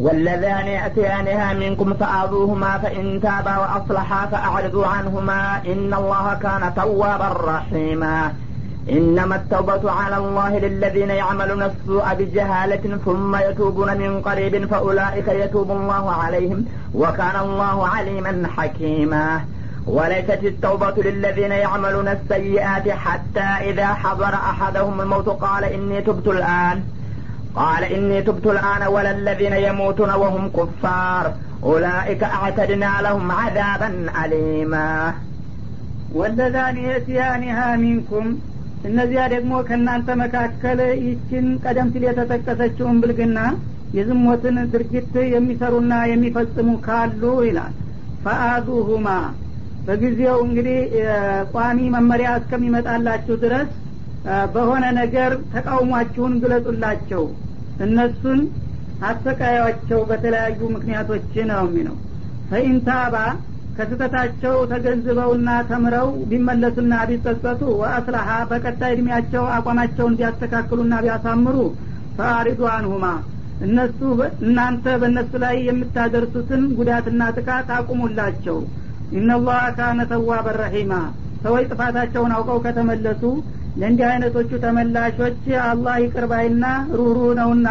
واللذان يأتيانها منكم فآذوهما فإن تابا وأصلحا فأعرضوا عنهما إن الله كان توابا رحيما. إنما التوبة على الله للذين يعملون السوء بجهالة ثم يتوبون من قريب فأولئك يتوب الله عليهم وكان الله عليما حكيما. وليست التوبة للذين يعملون السيئات حتى إذا حضر أحدهم الموت قال إني تبت الآن. قال إني تبت الآن ولا الذين يموتون وهم كفار أولئك أعتدنا لهم عذابا أليما ወለዛን የእትያኒሃ ሚንኩም እነዚያ ደግሞ ከእናንተ መካከል ይችን ቀደም ሲል የተጠቀሰችውን ብልግና የዝሞትን ድርጊት የሚሰሩና የሚፈጽሙ ካሉ ይላል ፈአዙሁማ በጊዜው እንግዲህ ቋሚ መመሪያ እስከሚመጣላችሁ ድረስ በሆነ ነገር ተቃውሟችሁን ግለጹላቸው። እነሱን አሰቃያቸው በተለያዩ ምክንያቶች ነው የሚለው። ፈኢንታባ ከስተታቸው ተገንዝበውና ተምረው ቢመለሱና ቢጸጸቱ ወአስራሀ በቀጣይ እድሜያቸው አቋማቸውን ቢያስተካክሉና ቢያሳምሩ ፈአሪዱ አንሁማ እነሱ እናንተ በእነሱ ላይ የምታደርሱትን ጉዳትና ጥቃት አቁሙላቸው። ኢነላህ ካነ ተዋበን ረሒማ ሰዎች ጥፋታቸውን አውቀው ከተመለሱ ለእንዲህ አይነቶቹ ተመላሾች አላህ ይቅርባይና ሩሩ ነውና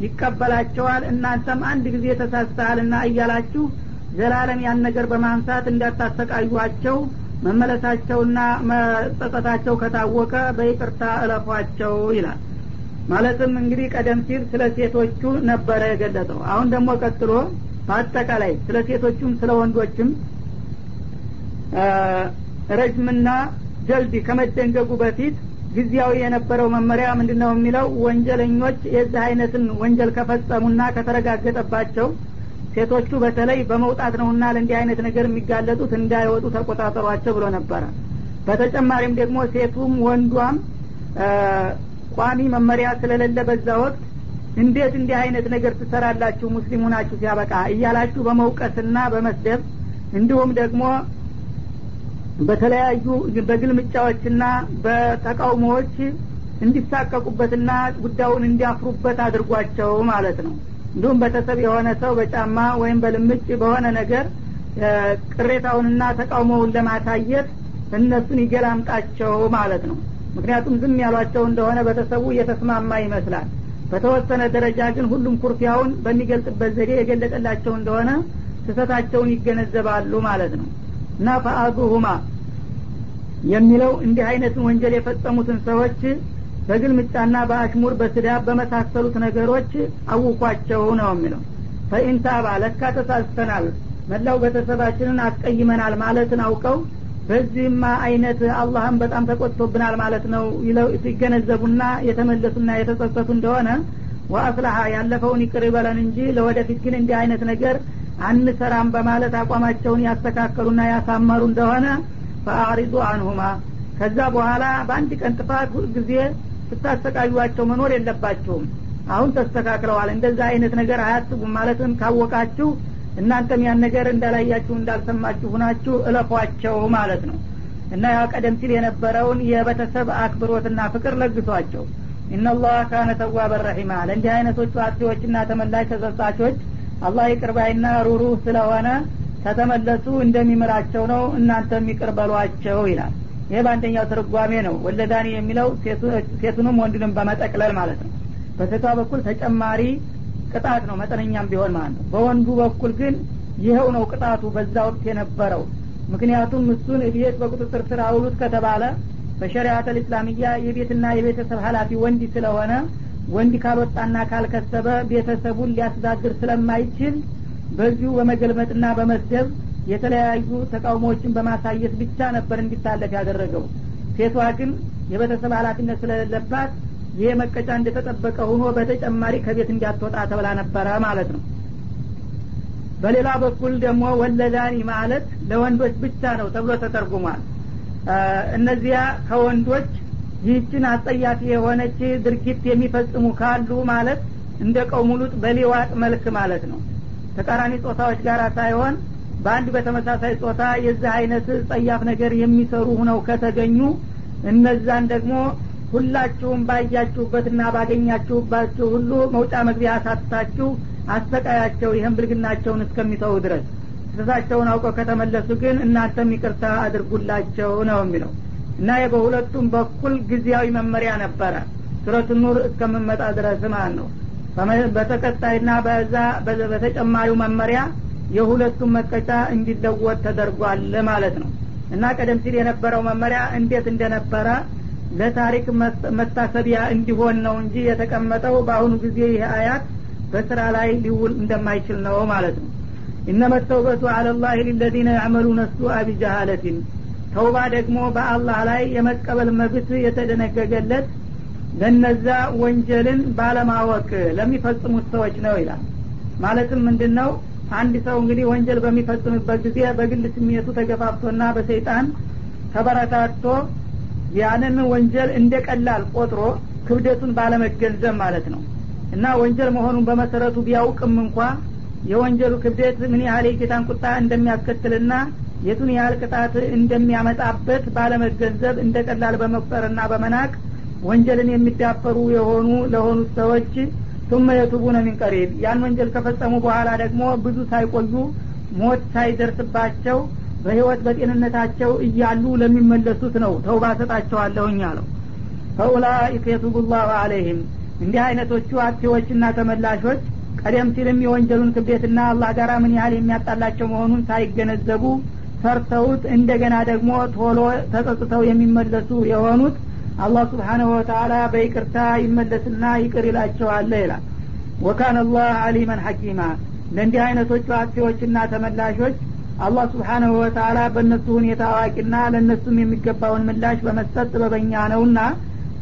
ይቀበላቸዋል። እናንተም አንድ ጊዜ ተሳስተሃልና እያላችሁ ዘላለም ያን ነገር በማንሳት እንዳታሰቃዩቸው መመለሳቸውና መጸጸታቸው ከታወቀ በይቅርታ እለፏቸው ይላል። ማለትም እንግዲህ ቀደም ሲል ስለ ሴቶቹ ነበረ የገለጸው አሁን ደግሞ ቀጥሎ በአጠቃላይ ስለ ሴቶቹም ስለ ወንዶችም ረጅምና ጀልድ ከመደንገጉ በፊት ጊዜያዊ የነበረው መመሪያ ምንድን ነው የሚለው? ወንጀለኞች የዚህ አይነትን ወንጀል ከፈጸሙና ከተረጋገጠባቸው ሴቶቹ በተለይ በመውጣት ነውና ለእንዲህ አይነት ነገር የሚጋለጡት እንዳይወጡ ተቆጣጠሯቸው ብሎ ነበረ። በተጨማሪም ደግሞ ሴቱም ወንዷም ቋሚ መመሪያ ስለሌለ በዛ ወቅት እንዴት እንዲህ አይነት ነገር ትሰራላችሁ ሙስሊሙ ናችሁ ሲያበቃ እያላችሁ በመውቀስና በመስደብ እንዲሁም ደግሞ በተለያዩ በግልምጫዎችና በተቃውሞዎች እንዲሳቀቁበትና ጉዳዩን እንዲያፍሩበት አድርጓቸው ማለት ነው። እንዲሁም ቤተሰብ የሆነ ሰው በጫማ ወይም በልምጭ በሆነ ነገር ቅሬታውንና ተቃውሞውን ለማሳየት እነሱን ይገላምጣቸው ማለት ነው። ምክንያቱም ዝም ያሏቸው እንደሆነ ቤተሰቡ እየተስማማ ይመስላል። በተወሰነ ደረጃ ግን ሁሉም ኩርፊያውን በሚገልጽበት ዘዴ የገለጠላቸው እንደሆነ ስህተታቸውን ይገነዘባሉ ማለት ነው። እና ፈአዙሁማ የሚለው እንዲህ አይነትን ወንጀል የፈጸሙትን ሰዎች በግልምጫና በአሽሙር በስዳብ በመሳሰሉት ነገሮች አውኳቸው ነው የሚለው። ፈኢንታባ ለካ ተሳስተናል መላው ቤተሰባችንን አስቀይመናል ማለትን አውቀው በዚህማ አይነት አላህም በጣም ተቆጥቶብናል ማለት ነው ሲገነዘቡና የተመለሱና የተጸጸቱ እንደሆነ ወአስላሀ ያለፈውን ይቅር ይበለን እንጂ ለወደፊት ግን እንዲህ አይነት ነገር አንሰራም በማለት አቋማቸውን ያስተካከሉና ያሳመሩ እንደሆነ ፈአሪዱ አንሁማ። ከዛ በኋላ በአንድ ቀን ጥፋት ሁልጊዜ ስታሰቃዩቸው መኖር የለባቸውም አሁን ተስተካክለዋል። እንደዛ አይነት ነገር አያስቡም። ማለትም ካወቃችሁ እናንተም ያን ነገር እንዳላያችሁ እንዳልሰማችሁ ሁናችሁ እለፏቸው ማለት ነው። እና ያ ቀደም ሲል የነበረውን የቤተሰብ አክብሮትና ፍቅር ለግሷቸው። ኢነላህ ካነ ተዋበን ረሒማ። ለእንዲህ አይነቶቹ አጥፊዎችና ተመላሽ ተጸጻቾች አላህ ይቅርባይና ሩሩህ ስለሆነ ከተመለሱ እንደሚምራቸው ነው እናንተም ይቅር በሏቸው ይላል። ይሄ በአንደኛው ትርጓሜ ነው። ወለዳኒ የሚለው ሴቱንም ወንዱንም በመጠቅለል ማለት ነው። በሴቷ በኩል ተጨማሪ ቅጣት ነው መጠነኛም ቢሆን ማለት ነው። በወንዱ በኩል ግን ይኸው ነው ቅጣቱ በዛ ወቅት የነበረው። ምክንያቱም እሱን ቤት በቁጥጥር ስር አውሉት ከተባለ በሸሪአት ልእስላምያ የቤትና የቤተሰብ ሀላፊ ወንድ ስለሆነ ወንድ ካልወጣና ካልከሰበ ቤተሰቡን ሊያስተዳድር ስለማይችል በዚሁ በመገልመጥና በመስደብ የተለያዩ ተቃውሞዎችን በማሳየት ብቻ ነበር እንዲታለፍ ያደረገው። ሴቷ ግን የቤተሰብ ሀላፊነት ስለሌለባት ይህ መቀጫ እንደተጠበቀ ሆኖ በተጨማሪ ከቤት እንዲያትወጣ ተብላ ነበረ ማለት ነው። በሌላ በኩል ደግሞ ወለዳኒ ማለት ለወንዶች ብቻ ነው ተብሎ ተተርጉሟል። እነዚያ ከወንዶች ይህችን አጸያፊ የሆነች ድርጊት የሚፈጽሙ ካሉ ማለት እንደ ቀውሙሉጥ በሊዋጥ መልክ ማለት ነው ተቃራኒ ጾታዎች ጋር ሳይሆን በአንድ በተመሳሳይ ጾታ የዚህ አይነት ጸያፍ ነገር የሚሰሩ ሁነው ከተገኙ እነዛን ደግሞ ሁላችሁም ባያችሁበትና ባገኛችሁባችሁ ሁሉ መውጫ መግቢያ አሳትታችሁ አሰቃያቸው ይህን ብልግናቸውን እስከሚተው ድረስ። ስህተታቸውን አውቀው ከተመለሱ ግን እናንተም ይቅርታ አድርጉላቸው ነው የሚለው። እና በሁለቱም በኩል ጊዜያዊ መመሪያ ነበረ። ሱረቱ ኑር እስከምመጣ ድረስ ማለት ነው በተቀጣይና በዛ በተጨማሪው መመሪያ የሁለቱም መቀጫ እንዲለወጥ ተደርጓል ማለት ነው። እና ቀደም ሲል የነበረው መመሪያ እንዴት እንደነበረ ለታሪክ መታሰቢያ እንዲሆን ነው እንጂ የተቀመጠው በአሁኑ ጊዜ ይህ አያት በስራ ላይ ሊውል እንደማይችል ነው ማለት ነው። ኢነመ ተውበቱ አለላህ ሊለዚነ ያዕመሉነ ሱአ ቢጃሃለቲን ተውባ ደግሞ በአላህ ላይ የመቀበል መብት የተደነገገለት ለነዛ ወንጀልን ባለማወቅ ለሚፈጽሙት ሰዎች ነው ይላል። ማለትም ምንድን ነው አንድ ሰው እንግዲህ ወንጀል በሚፈጽምበት ጊዜ በግል ስሜቱ ተገፋፍቶና በሰይጣን ተበረታቶ ያንን ወንጀል እንደ ቀላል ቆጥሮ ክብደቱን ባለመገንዘብ ማለት ነው። እና ወንጀል መሆኑን በመሰረቱ ቢያውቅም እንኳ የወንጀሉ ክብደት ምን ያህል የጌታን ቁጣ እንደሚያስከትልና የቱን ያህል ቅጣት እንደሚያመጣበት ባለመገንዘብ እንደ ቀላል በመቁጠርና በመናቅ ወንጀልን የሚዳፈሩ የሆኑ ለሆኑት ሰዎች ቱመ የቱቡነ ሚን ቀሪብ። ያን ወንጀል ከፈጸሙ በኋላ ደግሞ ብዙ ሳይቆዩ ሞት ሳይደርስባቸው በህይወት በጤንነታቸው እያሉ ለሚመለሱት ነው። ተውባ ሰጣቸዋለሁኝ አለው። ፈኡላኢከ የቱቡ ላሁ አለይህም እንዲህ አይነቶቹ አጥፊዎችና ተመላሾች ቀደም ሲልም የወንጀሉን ክብደትና አላህ ጋር ምን ያህል የሚያጣላቸው መሆኑን ሳይገነዘቡ ሰርተውት እንደገና ደግሞ ቶሎ ተጸጽተው የሚመለሱ የሆኑት አላህ ስብሓነሁ ወተአላ በይቅርታ ይመለስና ይቅር ይላቸዋለ ይላል። ወካን አላህ አሊመን ሐኪማ። ለእንዲህ አይነቶቹ አጥፊዎችና ተመላሾች አላህ ስብሓነሁ ወተአላ በእነሱ ሁኔታ አዋቂና ለእነሱም የሚገባውን ምላሽ በመስጠት ጥበበኛ ነውና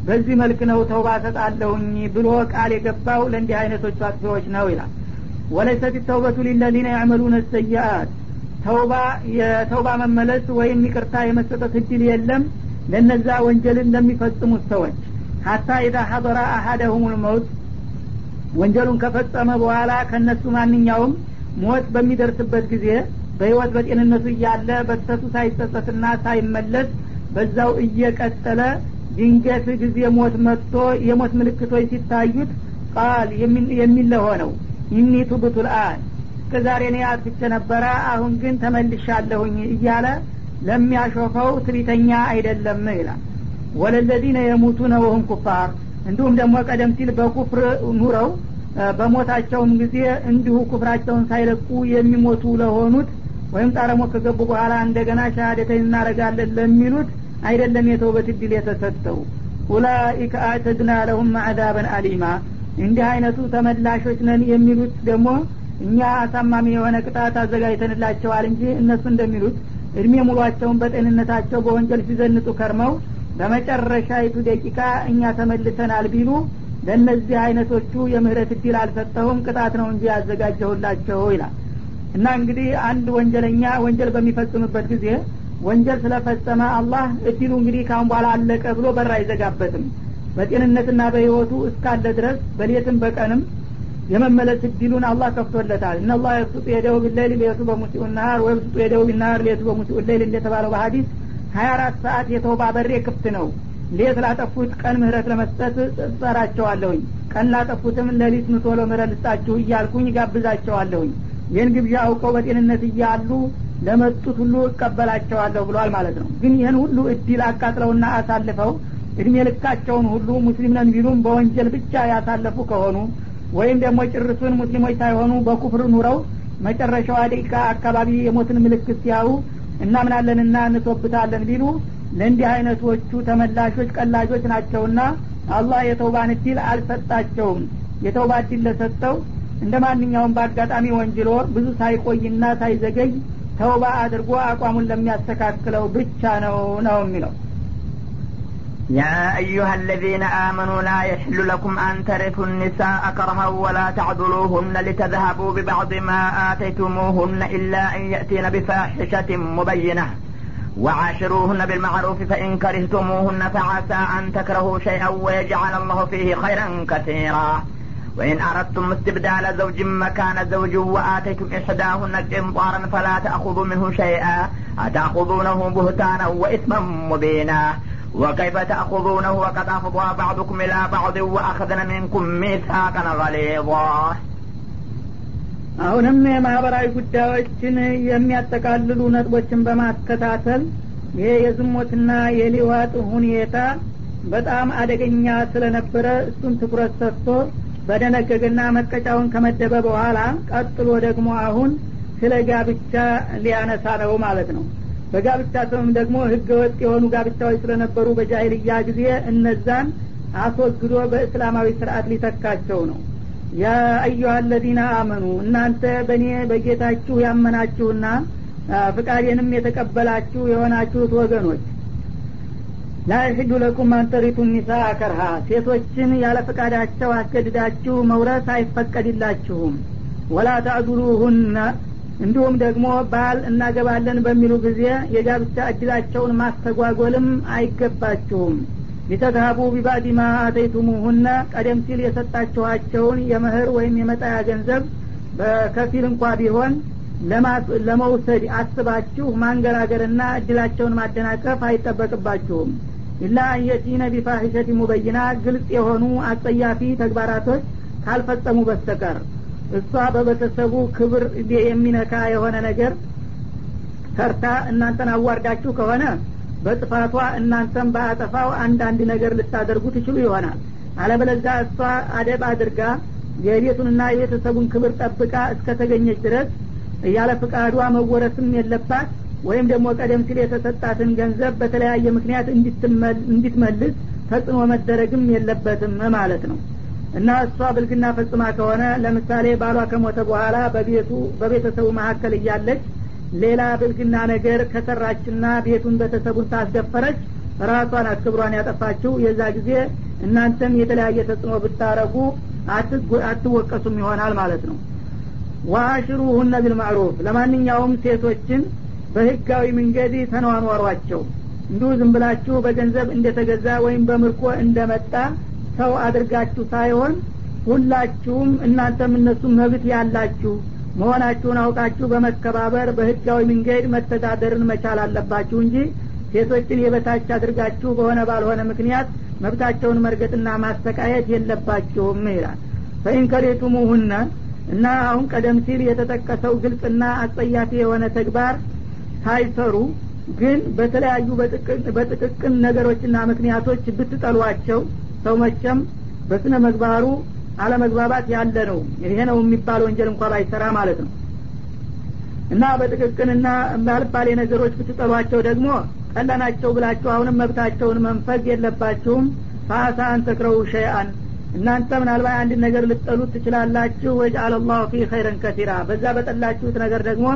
በዚህ መልክ ነው ተውባ ሰጣለሁኝ ብሎ ቃል የገባው ለእንዲህ አይነቶቹ አጥፊዎች ነው ይላል። ወለይሰት ተውበቱ ሊለዚነ ያዕመሉነ ሰያአት ተውባ የተውባ መመለስ ወይም ይቅርታ የመሰጠት እድል የለም ለነዛ ወንጀልን ለሚፈጽሙት ሰዎች ሀታ ኢዛ ሐضረ አሀደሁም ልመውት ወንጀሉን ከፈጸመ በኋላ ከነሱ ማንኛውም ሞት በሚደርስበት ጊዜ በህይወት በጤንነቱ እያለ በስተቱ ሳይጸጸትና ሳይመለስ በዛው እየቀጠለ ድንገት ጊዜ ሞት መጥቶ የሞት ምልክቶች ሲታዩት ቃል የሚል ኢኒ ቱብቱ ልአን እስከ ዛሬ እኔ አጥፍቼ ነበረ አሁን ግን ተመልሻለሁኝ እያለ ለሚያሾፈው ትሪተኛ አይደለም ይላል። ወለለዚነ የሙቱነ ወሁም ኩፋር እንዲሁም ደግሞ ቀደም ሲል በኩፍር ኑረው በሞታቸውም ጊዜ እንዲሁ ኩፍራቸውን ሳይለቁ የሚሞቱ ለሆኑት ወይም ጣረሞ ከገቡ በኋላ እንደገና ሻሃደተን እናረጋለን ለሚሉት አይደለም የተውበት እድል የተሰጠው። ኡላኢከ አዕተድና ለሁም አዛበን አሊማ። እንዲህ አይነቱ ተመላሾች ነን የሚሉት ደግሞ እኛ አሳማሚ የሆነ ቅጣት አዘጋጅተንላቸዋል እንጂ እነሱ እንደሚሉት እድሜ ሙሏቸውን በጤንነታቸው በወንጀል ሲዘንጡ ከርመው በመጨረሻይቱ ደቂቃ እኛ ተመልሰናል ቢሉ ለእነዚህ አይነቶቹ የምህረት እድል አልሰጠሁም ቅጣት ነው እንጂ ያዘጋጀሁላቸው ይላል። እና እንግዲህ አንድ ወንጀለኛ ወንጀል በሚፈጽምበት ጊዜ ወንጀል ስለፈጸመ አላህ እድሉ እንግዲህ ካሁን በኋላ አለቀ ብሎ በር አይዘጋበትም። በጤንነትና በህይወቱ እስካለ ድረስ በሌትም በቀንም የመመለስ እድሉን አላህ ከፍቶለታል። إن الله يبسط يده بالليل ليتوب مسيء النهار ويبسط يده بالنهار ليتوب مسيء الليل እንደተባለው በሀዲስ ሀያ አራት ሰዓት የተውባ በሬ ክፍት ነው። ሌት ላጠፉት ቀን ምህረት ለመስጠት እጠራቸዋለሁኝ። ቀን ላጠፉትም ለሊት ምቶሎ ምህረት ልስጣችሁ እያልኩኝ ጋብዛቸዋለሁኝ። ይህን ግብዣ አውቀው በጤንነት እያሉ ለመጡት ሁሉ እቀበላቸዋለሁ ብሏል ማለት ነው። ግን ይህን ሁሉ እድል አቃጥለውና አሳልፈው እድሜ ልካቸውን ሁሉ ሙስሊም ነን ቢሉም በወንጀል ብቻ ያሳለፉ ከሆኑ ወይም ደግሞ ጭርሱን ሙስሊሞች ሳይሆኑ በኩፍር ኑረው መጨረሻዋ ደቂቃ አካባቢ የሞትን ምልክት ሲያዩ እናምናለንና እንቶብታለን ቢሉ ለእንዲህ አይነቶቹ ተመላሾች ቀላጆች ናቸውና አላህ የተውባን እድል አልሰጣቸውም። የተውባ እድል ለሰጠው እንደ ማንኛውም በአጋጣሚ ወንጅሎ ብዙ ሳይቆይና ሳይዘገይ ተውባ አድርጎ አቋሙን ለሚያስተካክለው ብቻ ነው ነው የሚለው يا أيها الذين آمنوا لا يحل لكم أن ترثوا النساء كرها ولا تعضلوهن لتذهبوا ببعض ما آتيتموهن إلا أن يأتين بفاحشة مبينة. وعاشروهن بالمعروف فإن كرهتموهن فعسى أن تكرهوا شيئا ويجعل الله فيه خيرا كثيرا. وإن أردتم استبدال زوج مكان زوج وآتيتم إحداهن قنطارا فلا تأخذوا منه شيئا. أتأخذونه بهتانا وإثما مبينا. وكيف تأخذونه وقد أفضى بعضكم إلى بعض وأخذن منكم ميثاقا غليظا አሁንም የማህበራዊ ጉዳዮችን የሚያጠቃልሉ ነጥቦችን በማከታተል ይሄ የዝሞትና የሊዋጥ ሁኔታ በጣም አደገኛ ስለነበረ እሱን ትኩረት ሰጥቶ በደነገገና መቀጫውን ከመደበ በኋላ ቀጥሎ ደግሞ አሁን ስለ ጋብቻ ሊያነሳ ነው ማለት ነው በጋብቻ ስምም ደግሞ ህገ ወጥ የሆኑ ጋብቻዎች ስለነበሩ በጃይልያ ጊዜ እነዛን አስወግዶ በእስላማዊ ስርዓት ሊተካቸው ነው። ያ አዩሀ አለዚነ አመኑ እናንተ በእኔ በጌታችሁ ያመናችሁና ፍቃዴንም የተቀበላችሁ የሆናችሁት ወገኖች ላይሕሉ ለኩም አንተሪቱ ኒሳ ከርሃ ሴቶችን ያለ ፈቃዳቸው አስገድዳችሁ መውረስ አይፈቀድላችሁም። ወላ ታዕዱሉሁነ እንዲሁም ደግሞ ባል እናገባለን በሚሉ ጊዜ የጋብቻ እድላቸውን ማስተጓጎልም አይገባችሁም ሊተዝሀቡ ቢባዕድ ማ አተይቱሙሁነ ቀደም ሲል የሰጣችኋቸውን የምህር ወይም የመጣያ ገንዘብ በከፊል እንኳ ቢሆን ለመውሰድ አስባችሁ ማንገራገርና እድላቸውን ማደናቀፍ አይጠበቅባችሁም። ኢላ አንየቲነ ቢፋሂሸት ሙበይና ግልጽ የሆኑ አጸያፊ ተግባራቶች ካልፈጸሙ በስተቀር እሷ በቤተሰቡ ክብር የሚነካ የሆነ ነገር ሰርታ እናንተን አዋርዳችሁ ከሆነ በጥፋቷ እናንተም በአጠፋው አንዳንድ ነገር ልታደርጉ ትችሉ ይሆናል። አለበለዛ እሷ አደብ አድርጋ የቤቱንና የቤተሰቡን ክብር ጠብቃ እስከተገኘች ድረስ ያለ ፍቃዷ መወረስም የለባት ወይም ደግሞ ቀደም ሲል የተሰጣትን ገንዘብ በተለያየ ምክንያት እንዲትመልስ ተጽዕኖ መደረግም የለበትም ማለት ነው እና እሷ ብልግና ፈጽማ ከሆነ ለምሳሌ ባሏ ከሞተ በኋላ በቤቱ በቤተሰቡ መካከል እያለች ሌላ ብልግና ነገር ከሰራችና ቤቱን ቤተሰቡን ታስደፈረች ራሷን አክብሯን ያጠፋችው የዛ ጊዜ እናንተም የተለያየ ተጽዕኖ ብታረጉ አትወቀሱም ይሆናል ማለት ነው። ዋሽሩሁነ ቢልማዕሩፍ። ለማንኛውም ሴቶችን በህጋዊ መንገድ ተነዋኗሯቸው እንዲሁ ዝም ብላችሁ በገንዘብ እንደተገዛ ወይም በምርኮ እንደመጣ ሰው አድርጋችሁ ሳይሆን ሁላችሁም እናንተም እነሱም መብት ያላችሁ መሆናችሁን አውቃችሁ በመከባበር በህጋዊ መንገድ መተዳደርን መቻል አለባችሁ እንጂ ሴቶችን የበታች አድርጋችሁ በሆነ ባልሆነ ምክንያት መብታቸውን መርገጥና ማሰቃየት የለባችሁም ይላል። ፈኢንከሬቱሙሁነ እና አሁን ቀደም ሲል የተጠቀሰው ግልጽና አጸያፊ የሆነ ተግባር ሳይሰሩ ግን በተለያዩ በጥቅቅን ነገሮችና ምክንያቶች ብትጠሏቸው ሰው መቸም በስነ መግባሩ አለመግባባት ያለ ነው። ይሄ ነው የሚባል ወንጀል እንኳ ባይሰራ ማለት ነው። እና በጥቅቅንና ባልባሌ ነገሮች ብትጠሏቸው ደግሞ ቀለናቸው ብላችሁ አሁንም መብታቸውን መንፈግ የለባችሁም። ፈአሳ አንተክረው ሸይአን። እናንተ ምናልባት አንድ ነገር ልጠሉት ትችላላችሁ። ወጅአል ላሁ ፊ ኸይረን ከቲራ በዛ በጠላችሁት ነገር ደግሞ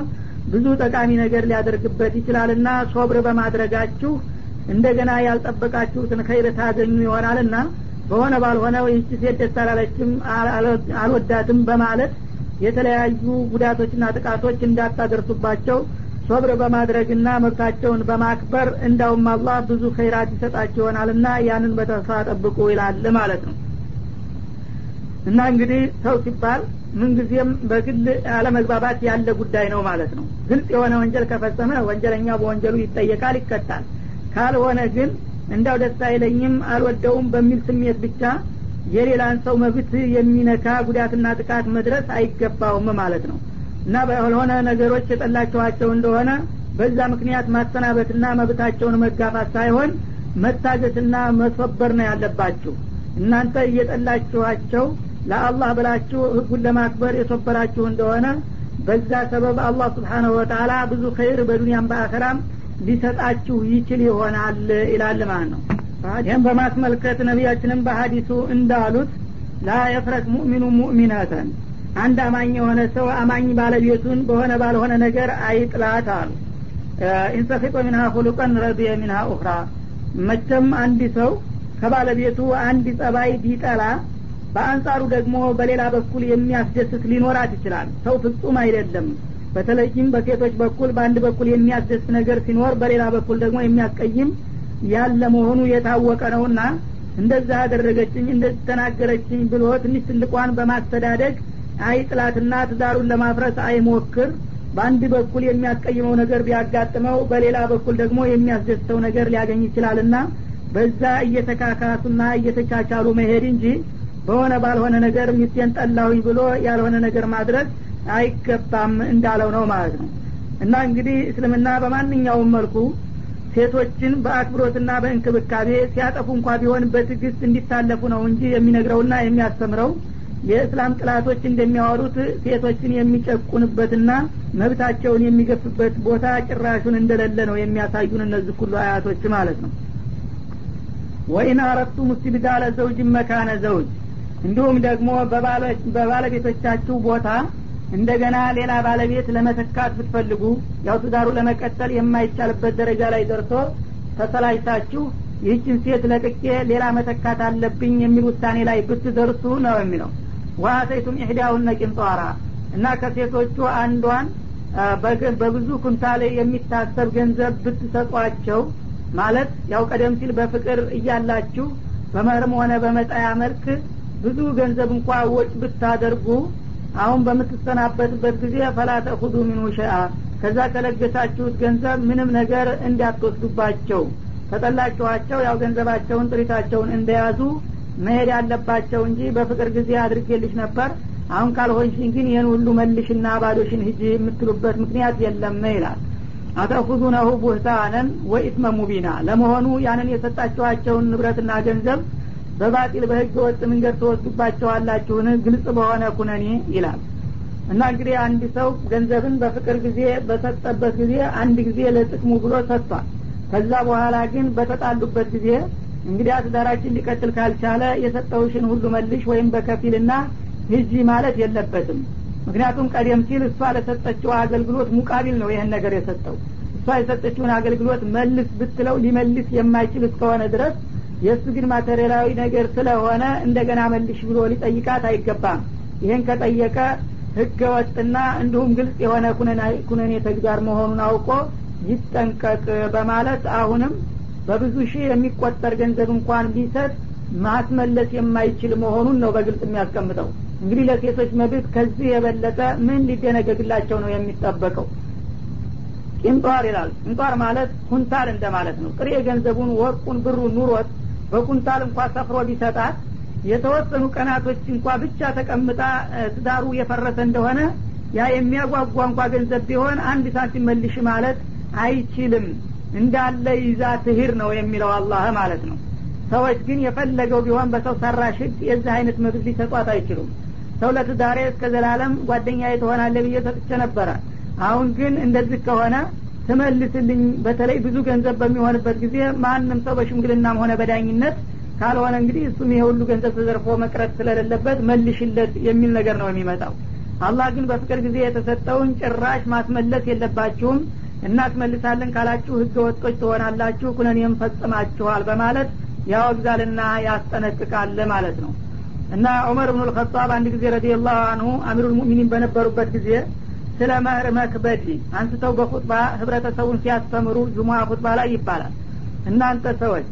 ብዙ ጠቃሚ ነገር ሊያደርግበት ይችላልና ሶብር በማድረጋችሁ እንደገና ያልጠበቃችሁትን ኸይር ታገኙ ይሆናልና በሆነ ባልሆነው ይህች ሴት ደስ አላለችም አልወዳትም በማለት የተለያዩ ጉዳቶችና ጥቃቶች እንዳታደርሱባቸው ሶብር በማድረግና መብታቸውን በማክበር እንዳውም አላህ ብዙ ኸይራት ይሰጣቸው ይሆናልና ያንን በተስፋ ጠብቁ ይላል ማለት ነው። እና እንግዲህ ሰው ሲባል ምንጊዜም በግል አለመግባባት ያለ ጉዳይ ነው ማለት ነው። ግልጽ የሆነ ወንጀል ከፈጸመ ወንጀለኛ በወንጀሉ ይጠየቃል ይቀጣል ካልሆነ ግን እንዳው ደስ አይለኝም አልወደውም በሚል ስሜት ብቻ የሌላን ሰው መብት የሚነካ ጉዳትና ጥቃት መድረስ አይገባውም ማለት ነው። እና በሆነ ነገሮች የጠላችኋቸው እንደሆነ በዛ ምክንያት ማሰናበትና መብታቸውን መጋፋት ሳይሆን መታገስና መስበር ነው ያለባችሁ። እናንተ እየጠላችኋቸው ለአላህ ብላችሁ ህጉን ለማክበር የሶበራችሁ እንደሆነ በዛ ሰበብ አላህ ስብሓናሁ ወተላ ብዙ ኸይር በዱንያም በአኸራም ሊሰጣችሁ ይችል ይሆናል ይላል ማለት ነው። ይህም በማስመልከት ነቢያችንም በሀዲሱ እንዳሉት ላ የፍረክ ሙእሚኑ ሙእሚናተን አንድ አማኝ የሆነ ሰው አማኝ ባለቤቱን በሆነ ባልሆነ ነገር አይጥላት አሉ። ኢንሰፊጦ ሚንሃ ሁሉቀን ረድየ ሚንሃ ኡኽራ መቸም አንድ ሰው ከባለቤቱ አንድ ጸባይ ቢጠላ በአንጻሩ ደግሞ በሌላ በኩል የሚያስደስት ሊኖራት ይችላል። ሰው ፍጹም አይደለም በተለይም በሴቶች በኩል በአንድ በኩል የሚያስደስት ነገር ሲኖር በሌላ በኩል ደግሞ የሚያስቀይም ያለ መሆኑ የታወቀ ነውና እንደዛ አደረገችኝ እንደዚህ ተናገረችኝ ብሎ ትንሽ ትልቋን በማስተዳደግ አይጥላትና ትዳሩን ለማፍረስ አይሞክር በአንድ በኩል የሚያስቀይመው ነገር ቢያጋጥመው በሌላ በኩል ደግሞ የሚያስደስተው ነገር ሊያገኝ ይችላልና በዛ እየተካካሱና እየተቻቻሉ መሄድ እንጂ በሆነ ባልሆነ ነገር ሚስቴን ጠላሁኝ ብሎ ያልሆነ ነገር ማድረግ አይገባም እንዳለው ነው ማለት ነው። እና እንግዲህ እስልምና በማንኛውም መልኩ ሴቶችን በአክብሮትና በእንክብካቤ ሲያጠፉ እንኳ ቢሆን በትዕግስት እንዲታለፉ ነው እንጂ የሚነግረውና የሚያስተምረው የእስላም ጥላቶች እንደሚያወሩት ሴቶችን የሚጨቁንበትና መብታቸውን የሚገፍበት ቦታ ጭራሹን እንደሌለ ነው የሚያሳዩን እነዚህ ሁሉ አያቶች ማለት ነው። ወኢን አረቱ ሙስቲብዳለ ዘውጅ መካነ ዘውጅ እንዲሁም ደግሞ በባለቤቶቻችሁ ቦታ እንደገና ሌላ ባለቤት ለመተካት ብትፈልጉ ያው ትዳሩ ለመቀጠል የማይቻልበት ደረጃ ላይ ደርሶ ተሰላጅታችሁ ይህችን ሴት ለቅቄ ሌላ መተካት አለብኝ የሚል ውሳኔ ላይ ብትደርሱ ነው የሚለው። ዋአተይቱም ኢሕዳሁነ ቂንጧራ እና ከሴቶቹ አንዷን በብዙ ኩንታሌ የሚታሰብ ገንዘብ ብትሰጧቸው ማለት ያው ቀደም ሲል በፍቅር እያላችሁ በመህርም ሆነ በመጣያ መልክ ብዙ ገንዘብ እንኳ ወጭ ብታደርጉ አሁን በምትሰናበትበት ጊዜ ፈላ ተኹዱ ሚኑ ሸአ ከዛ ከለገሳችሁት ገንዘብ ምንም ነገር እንዲያትወስዱባቸው ተጠላችኋቸው ያው ገንዘባቸውን ጥሪታቸውን እንደያዙ መሄድ ያለባቸው እንጂ በፍቅር ጊዜ አድርጌልሽ ነበር። አሁን ካልሆንሽን ግን ይህን ሁሉ መልሽና ባዶሽን ሂጂ የምትሉበት ምክንያት የለም ይላል። አተኹዙነሁ ቡህታነን ወኢትመ ሙቢና። ለመሆኑ ያንን የሰጣችኋቸውን ንብረትና ገንዘብ በባጢል በህገ ወጥ መንገድ ተወስዱባቸዋላችሁን ግልጽ በሆነ ኩነኔ ይላል። እና እንግዲህ አንድ ሰው ገንዘብን በፍቅር ጊዜ በሰጠበት ጊዜ አንድ ጊዜ ለጥቅሙ ብሎ ሰጥቷል። ከዛ በኋላ ግን በተጣሉበት ጊዜ እንግዲህ ትዳራችን ሊቀጥል ካልቻለ የሰጠውሽን ሁሉ መልሽ ወይም በከፊልና ሂጂ ማለት የለበትም። ምክንያቱም ቀደም ሲል እሷ ለሰጠችው አገልግሎት ሙቃቢል ነው ይህን ነገር የሰጠው። እሷ የሰጠችውን አገልግሎት መልስ ብትለው ሊመልስ የማይችል እስከሆነ ድረስ የእሱ ግን ማቴሪያላዊ ነገር ስለሆነ እንደገና መልሽ ብሎ ሊጠይቃት አይገባም። ይህን ከጠየቀ ህገ ወጥና እንዲሁም ግልጽ የሆነ ኩነኔ ተግባር መሆኑን አውቆ ይጠንቀቅ በማለት አሁንም በብዙ ሺህ የሚቆጠር ገንዘብ እንኳን ቢሰጥ ማስመለስ የማይችል መሆኑን ነው በግልጽ የሚያስቀምጠው። እንግዲህ ለሴቶች መብት ከዚህ የበለጠ ምን ሊደነገግላቸው ነው የሚጠበቀው? ቂንጧር ይላል። ቂንጧር ማለት ኩንታል እንደማለት ነው። ጥሬ ገንዘቡን ወርቁን ብሩን ኑሮት በኩንታል እንኳ ሰፍሮ ቢሰጣት የተወሰኑ ቀናቶች እንኳ ብቻ ተቀምጣ ትዳሩ የፈረሰ እንደሆነ ያ የሚያጓጓ እንኳ ገንዘብ ቢሆን አንድ ሳንቲም መልሽ ማለት አይችልም። እንዳለ ይዛ ትሂር ነው የሚለው አላህ ማለት ነው። ሰዎች ግን የፈለገው ቢሆን በሰው ሰራሽ ህግ የዚህ አይነት መብት ሊሰጧት አይችሉም። ሰው ለትዳሬ እስከ ዘላለም ጓደኛ የተሆናለ ብዬ ሰጥቼ ነበረ። አሁን ግን እንደዚህ ከሆነ ትመልስልኝ በተለይ ብዙ ገንዘብ በሚሆንበት ጊዜ ማንም ሰው በሽምግልናም ሆነ በዳኝነት ካልሆነ እንግዲህ እሱም ይሄ ሁሉ ገንዘብ ተዘርፎ መቅረት ስለሌለበት መልሽለት የሚል ነገር ነው የሚመጣው። አላህ ግን በፍቅር ጊዜ የተሰጠውን ጭራሽ ማስመለስ የለባችሁም። እናስመልሳለን ካላችሁ ህገ ወጦች ትሆናላችሁ ኩነኔም ፈጽማችኋል በማለት ያወግዛልና ያስጠነቅቃል ማለት ነው። እና ዑመር ብኑ ልከጣብ አንድ ጊዜ ረዲየላሁ አንሁ አሚሩ ልሙእሚኒን በነበሩበት ጊዜ ስለ መህር መክበድ አንስተው በኹጥባ ህብረተሰቡን ሲያስተምሩ ጁሙዓ ኹጥባ ላይ ይባላል። እናንተ ሰዎች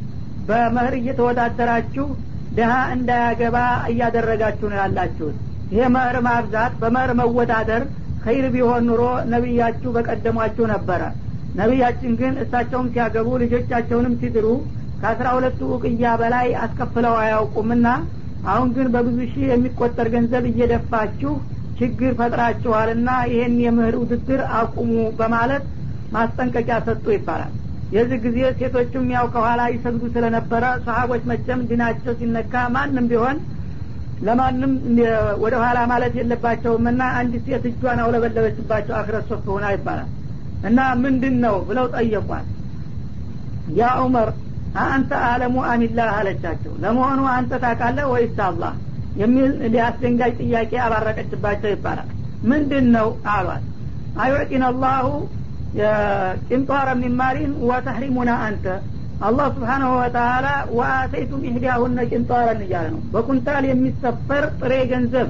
በመህር እየተወዳደራችሁ ድሀ እንዳያገባ እያደረጋችሁ ነው ያላችሁት። ይሄ መህር ማብዛት በመህር መወዳደር ኸይር ቢሆን ኑሮ ነቢያችሁ በቀደሟችሁ ነበረ። ነቢያችን ግን እሳቸውም ሲያገቡ ልጆቻቸውንም ሲድሩ ከአስራ ሁለቱ ውቅያ በላይ አስከፍለው አያውቁምና አሁን ግን በብዙ ሺህ የሚቆጠር ገንዘብ እየደፋችሁ ችግር ፈጥራችኋልና ይህን የምህር ውድድር አቁሙ በማለት ማስጠንቀቂያ ሰጡ ይባላል። የዚህ ጊዜ ሴቶችም ያው ከኋላ ይሰግዱ ስለነበረ ሰሀቦች መቸም ዲናቸው ሲነካ ማንም ቢሆን ለማንም ወደ ኋላ ማለት የለባቸውም እና አንድ ሴት እጇን አውለበለበችባቸው አክረት ሆና ይባላል። እና ምንድን ነው ብለው ጠየቋል ያ ዑመር አንተ አለሙ አሚላህ አለቻቸው። ለመሆኑ አንተ ታቃለህ ወይስ አላህ የሚል ሊያስደንጋጭ ጥያቄ አባረቀችባቸው ይባላል። ምንድን ነው አሏት? አዩዕጢን አላሁ ቂንጧረ ሚማሪን ወተሕሪሙና አንተ አላህ ስብሓናሁ ወተላ ወአተይቱም ኢህዳሁነ ቂንጧረን እያለ ነው። በኩንታል የሚሰፈር ጥሬ ገንዘብ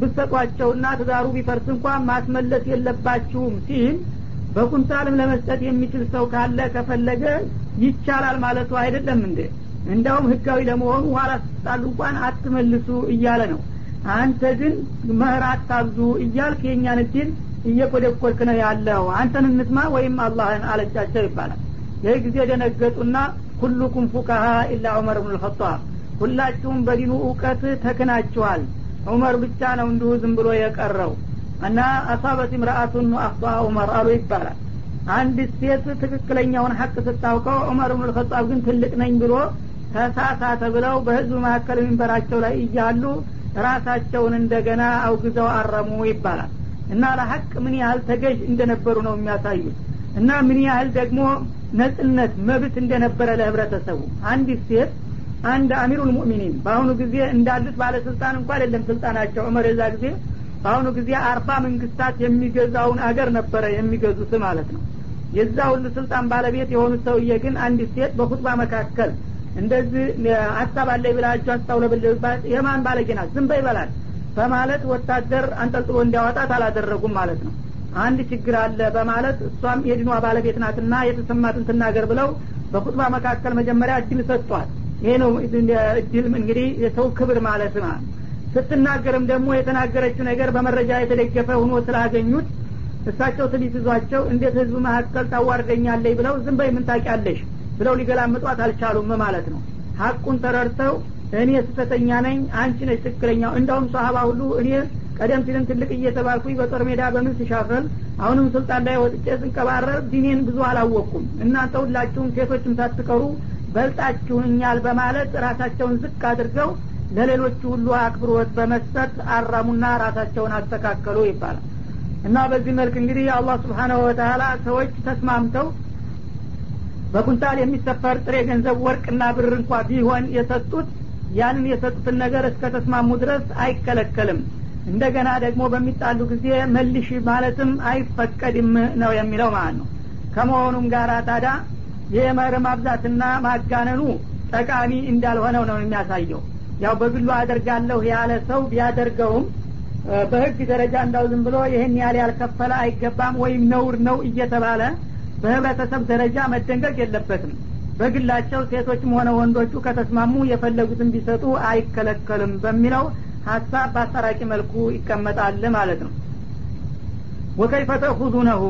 ብሰጧቸውና ትዳሩ ቢፈርስ እንኳን ማስመለስ የለባችሁም ሲል በኩንታልም ለመስጠት የሚችል ሰው ካለ ከፈለገ ይቻላል ማለቱ አይደለም እንዴ እንደውም ህጋዊ ለመሆኑ ኋላ ስትጣሉ እንኳን አትመልሱ እያለ ነው። አንተ ግን መህር አታብዙ እያልክ የእኛን እድል እየኮደኮልክ ነው ያለው። አንተን እንስማ ወይም አላህን አለቻቸው ይባላል። ይህ ጊዜ ደነገጡና ኩሉኩም ፉካሃ ኢላ ዑመር ብኑ ልኸጣብ ሁላችሁም በዲኑ እውቀት ተክናችኋል። ዑመር ብቻ ነው እንዲሁ ዝም ብሎ የቀረው። እና አሳበት ምርአቱን አክባ ዑመር አሉ ይባላል። አንድ ሴት ትክክለኛውን ሀቅ ስታውቀው ዑመር ብን ግን ትልቅ ነኝ ብሎ ተሳሳተ ብለው በህዝብ መካከል ሚንበራቸው ላይ እያሉ ራሳቸውን እንደገና አውግዘው አረሙ ይባላል። እና ለሀቅ ምን ያህል ተገዥ እንደነበሩ ነው የሚያሳዩት። እና ምን ያህል ደግሞ ነጽነት መብት እንደነበረ ለህብረተሰቡ። አንዲት ሴት አንድ አሚሩል ሙእሚኒን በአሁኑ ጊዜ እንዳሉት ባለስልጣን እንኳ አይደለም ስልጣናቸው። ዑመር የዛ ጊዜ በአሁኑ ጊዜ አርባ መንግስታት የሚገዛውን አገር ነበረ የሚገዙት ማለት ነው። የዛ ሁሉ ስልጣን ባለቤት የሆኑት ሰውዬ ግን አንዲት ሴት በኹጥባ መካከል እንደዚህ ሀሳብ ብላችሁ አስታውለብልባት የማን ባለጌ ናት? ይበላል በማለት ወታደር አንጠልጥሎ እንዲያወጣት አላደረጉም ማለት ነው። አንድ ችግር አለ በማለት እሷም የድኗ ባለቤት ናትና የተሰማትን ትናገር ብለው በኹጥባ መካከል መጀመሪያ እድል ሰጥቷል ይሄ ነው እድል እንግዲህ የሰው ክብር ማለት ነው። ስትናገርም ደግሞ የተናገረችው ነገር በመረጃ የተደገፈ ሆኖ ስላገኙት እሳቸው ትሊት ይዟቸው እንዴት ህዝብ መካከል ታዋርደኛለይ ብለው ዝም በይ ምን ታውቂያለሽ ብለው ሊገላምጧት አልቻሉም ማለት ነው። ሀቁን ተረድተው እኔ ስተተኛ ነኝ አንቺ ነች ትክክለኛው እንዳውም ሰሀባ ሁሉ እኔ ቀደም ሲልን ትልቅ እየተባልኩኝ በጦር ሜዳ በምን ስሻፈል አሁንም ስልጣን ላይ ወጥቼ ስንቀባረር ዲኔን ብዙ አላወቅኩም። እናንተ ሁላችሁም ሴቶችም ሳትቀሩ በልጣችሁኛል በማለት ራሳቸውን ዝቅ አድርገው ለሌሎቹ ሁሉ አክብሮት በመስጠት አራሙና ራሳቸውን አስተካከሉ ይባላል። እና በዚህ መልክ እንግዲህ አላህ ስብሓናሁ ወተላ ሰዎች ተስማምተው በኩንታል የሚሰፈር ጥሬ ገንዘብ ወርቅና ብር እንኳ ቢሆን የሰጡት ያንን የሰጡትን ነገር እስከ ተስማሙ ድረስ አይከለከልም። እንደገና ደግሞ በሚጣሉ ጊዜ መልሽ ማለትም አይፈቀድም ነው የሚለው ማለት ነው። ከመሆኑም ጋር ታዳ የመር ማብዛትና ማጋነኑ ጠቃሚ እንዳልሆነው ነው የሚያሳየው። ያው በግሉ አደርጋለሁ ያለ ሰው ቢያደርገውም በህግ ደረጃ እንዳው ዝም ብሎ ይህን ያህል ያልከፈለ አይገባም ወይም ነውር ነው እየተባለ በህብረተሰብ ደረጃ መደንገግ የለበትም። በግላቸው ሴቶችም ሆነ ወንዶቹ ከተስማሙ የፈለጉትን ቢሰጡ አይከለከልም በሚለው ሀሳብ በአስታራቂ መልኩ ይቀመጣል ማለት ነው። ወከይፈ ተእኹዙነሁ?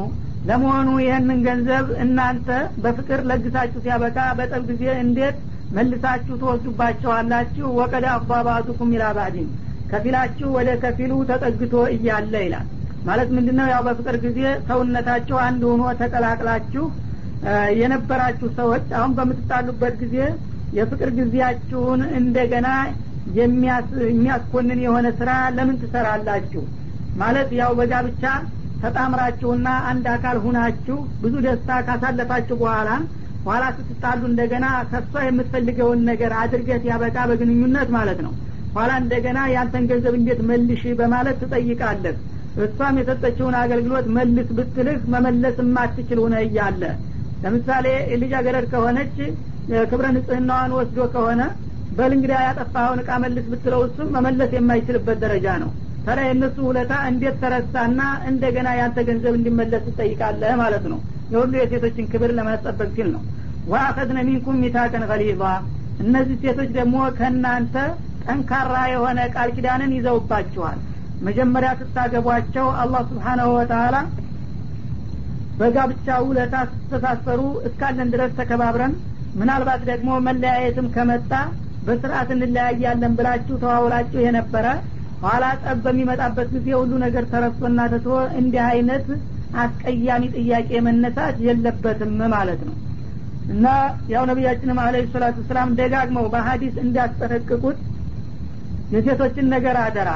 ለመሆኑ ይህንን ገንዘብ እናንተ በፍቅር ለግሳችሁ ሲያበቃ በጠብ ጊዜ እንዴት መልሳችሁ ትወስዱባቸዋላችሁ ወቀደ አባባቱኩም ኢላ ባዕዲን ከፊላችሁ ወደ ከፊሉ ተጠግቶ እያለ ይላል ማለት ምንድነው? ያው በፍቅር ጊዜ ሰውነታቸው አንድ ሆኖ ተቀላቅላችሁ የነበራችሁ ሰዎች አሁን በምትጣሉበት ጊዜ የፍቅር ጊዜያችሁን እንደገና የሚያስኮንን የሆነ ስራ ለምን ትሰራላችሁ? ማለት ያው በጋብቻ ተጣምራችሁና አንድ አካል ሁናችሁ ብዙ ደስታ ካሳለፋችሁ በኋላ ኋላ ስትጣሉ እንደገና ከሷ የምትፈልገውን ነገር አድርገት ያበቃ በግንኙነት ማለት ነው። ኋላ እንደገና ያንተን ገንዘብ እንዴት መልሽ በማለት ትጠይቃለህ እሷም የሰጠችውን አገልግሎት መልስ ብትልህ መመለስ የማትችል ሆነ እያለ። ለምሳሌ ልጃገረድ ከሆነች ክብረ ንጽህናዋን ወስዶ ከሆነ በል እንግዲህ ያጠፋኸውን እቃ መልስ ብትለው እሱም መመለስ የማይችልበት ደረጃ ነው። ታዲያ የእነሱ ውለታ እንዴት ተረሳና እንደገና ያንተ ገንዘብ እንዲመለስ ትጠይቃለህ ማለት ነው። የሁሉ የሴቶችን ክብር ለማስጠበቅ ሲል ነው። ወአኸድነ ሚንኩም ሚታቀን ገሊዛ። እነዚህ ሴቶች ደግሞ ከእናንተ ጠንካራ የሆነ ቃል ኪዳንን ይዘውባችኋል መጀመሪያ ስታገቧቸው አላህ ስብሓናሁ ወተላ በጋብቻ ውለታ ስተሳሰሩ እስካለን ድረስ ተከባብረን ምናልባት ደግሞ መለያየትም ከመጣ በስርአት እንለያያለን ብላችሁ ተዋውላችሁ የነበረ ኋላ ጠብ በሚመጣበት ጊዜ ሁሉ ነገር ተረስቶና ተቶ እንዲህ አይነት አስቀያሚ ጥያቄ መነሳት የለበትም ማለት ነው። እና ያው ነቢያችንም አለ ሰላቱ ሰላም ደጋግመው በሀዲስ እንዲያስጠነቅቁት የሴቶችን ነገር አደራ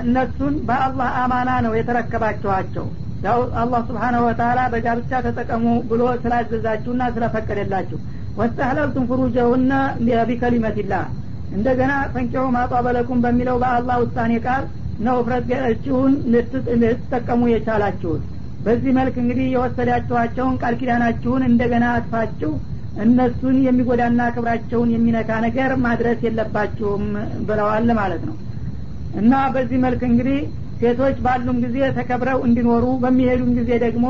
እነሱን በአላህ አማና ነው የተረከባችኋቸው። ያው አላህ ስብሓናሁ ወተላ በጋብቻ ተጠቀሙ ብሎ ስላዘዛችሁና ስለፈቀደላችሁ። ወስተህለልቱም ፍሩጀሁነ ቢከሊመትላህ እንደገና ፈንቂሁ ማጧበለኩም በሚለው በአላህ ውሳኔ ቃል ነው እፍረትችሁን ልትጠቀሙ የቻላችሁት። በዚህ መልክ እንግዲህ የወሰዳችኋቸውን ቃል ኪዳናችሁን እንደገና አጥፋችሁ እነሱን የሚጎዳና ክብራቸውን የሚነካ ነገር ማድረስ የለባችሁም ብለዋል ማለት ነው እና በዚህ መልክ እንግዲህ ሴቶች ባሉም ጊዜ ተከብረው እንዲኖሩ በሚሄዱም ጊዜ ደግሞ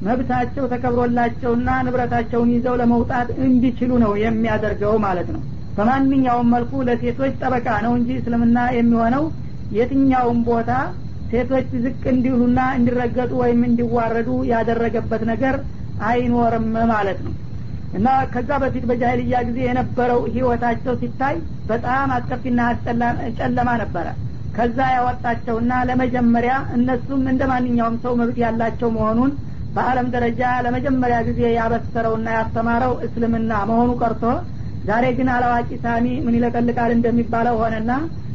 መብታቸው ተከብሮላቸውና ንብረታቸውን ይዘው ለመውጣት እንዲችሉ ነው የሚያደርገው ማለት ነው። በማንኛውም መልኩ ለሴቶች ጠበቃ ነው እንጂ እስልምና የሚሆነው የትኛውም ቦታ ሴቶች ዝቅ እንዲሉና እንዲረገጡ ወይም እንዲዋረዱ ያደረገበት ነገር አይኖርም ማለት ነው። እና ከዛ በፊት በጃሂልያ ጊዜ የነበረው ህይወታቸው ሲታይ በጣም አስከፊና ጨለማ ነበረ ከዛ ያወጣቸውና ለመጀመሪያ እነሱም እንደ ማንኛውም ሰው መብት ያላቸው መሆኑን በአለም ደረጃ ለመጀመሪያ ጊዜ ያበሰረውና ያስተማረው እስልምና መሆኑ ቀርቶ ዛሬ ግን አላዋቂ ሳሚ ምን ይለቀልቃል እንደሚባለው ሆነና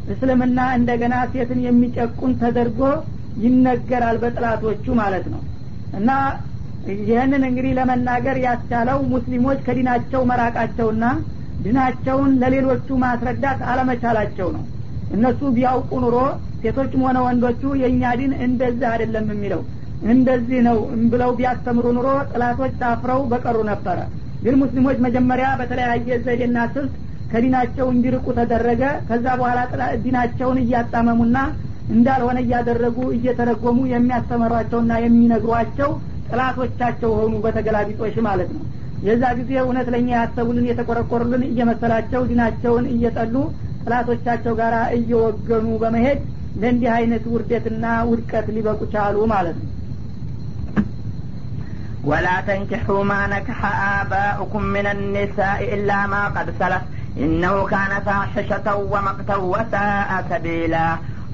እስልምና እንደገና ሴትን የሚጨቁን ተደርጎ ይነገራል በጥላቶቹ ማለት ነው። እና ይህንን እንግዲህ ለመናገር ያስቻለው ሙስሊሞች ከዲናቸው መራቃቸውና ድናቸውን ለሌሎቹ ማስረዳት አለመቻላቸው ነው እነሱ ቢያውቁ ኑሮ ሴቶችም ሆነ ወንዶቹ የእኛ ዲን እንደዚህ አይደለም የሚለው። እንደዚህ ነው ብለው ቢያስተምሩ ኑሮ ጥላቶች ታፍረው በቀሩ ነበረ። ግን ሙስሊሞች መጀመሪያ በተለያየ ዘዴና ስልት ከዲናቸው እንዲርቁ ተደረገ። ከዛ በኋላ ዲናቸውን እያጣመሙና እንዳልሆነ እያደረጉ እየተረጎሙ የሚያስተምሯቸውና የሚነግሯቸው ጥላቶቻቸው ሆኑ በተገላቢጦሽ ማለት ነው። የዛ ጊዜ እውነት ለእኛ ያሰቡልን የተቆረቆሩልን እየመሰላቸው ዲናቸውን እየጠሉ ጥላቶቻቸው ጋር እየወገኑ በመሄድ ለእንዲህ አይነት ውርደትና ውድቀት ሊበቁ ቻሉ ማለት ነው ولا تنكحوا ما نكح آباؤكم من النساء إلا ما قد سلف إنه كان فاحشة ومقتا وساء سبيلا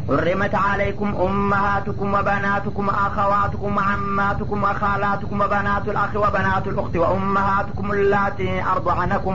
حرمت عليكم أمهاتكم وبناتكم وأخواتكم وعماتكم وخالاتكم وبنات الأخ وبنات الأخت وأمهاتكم اللاتي أرضعنكم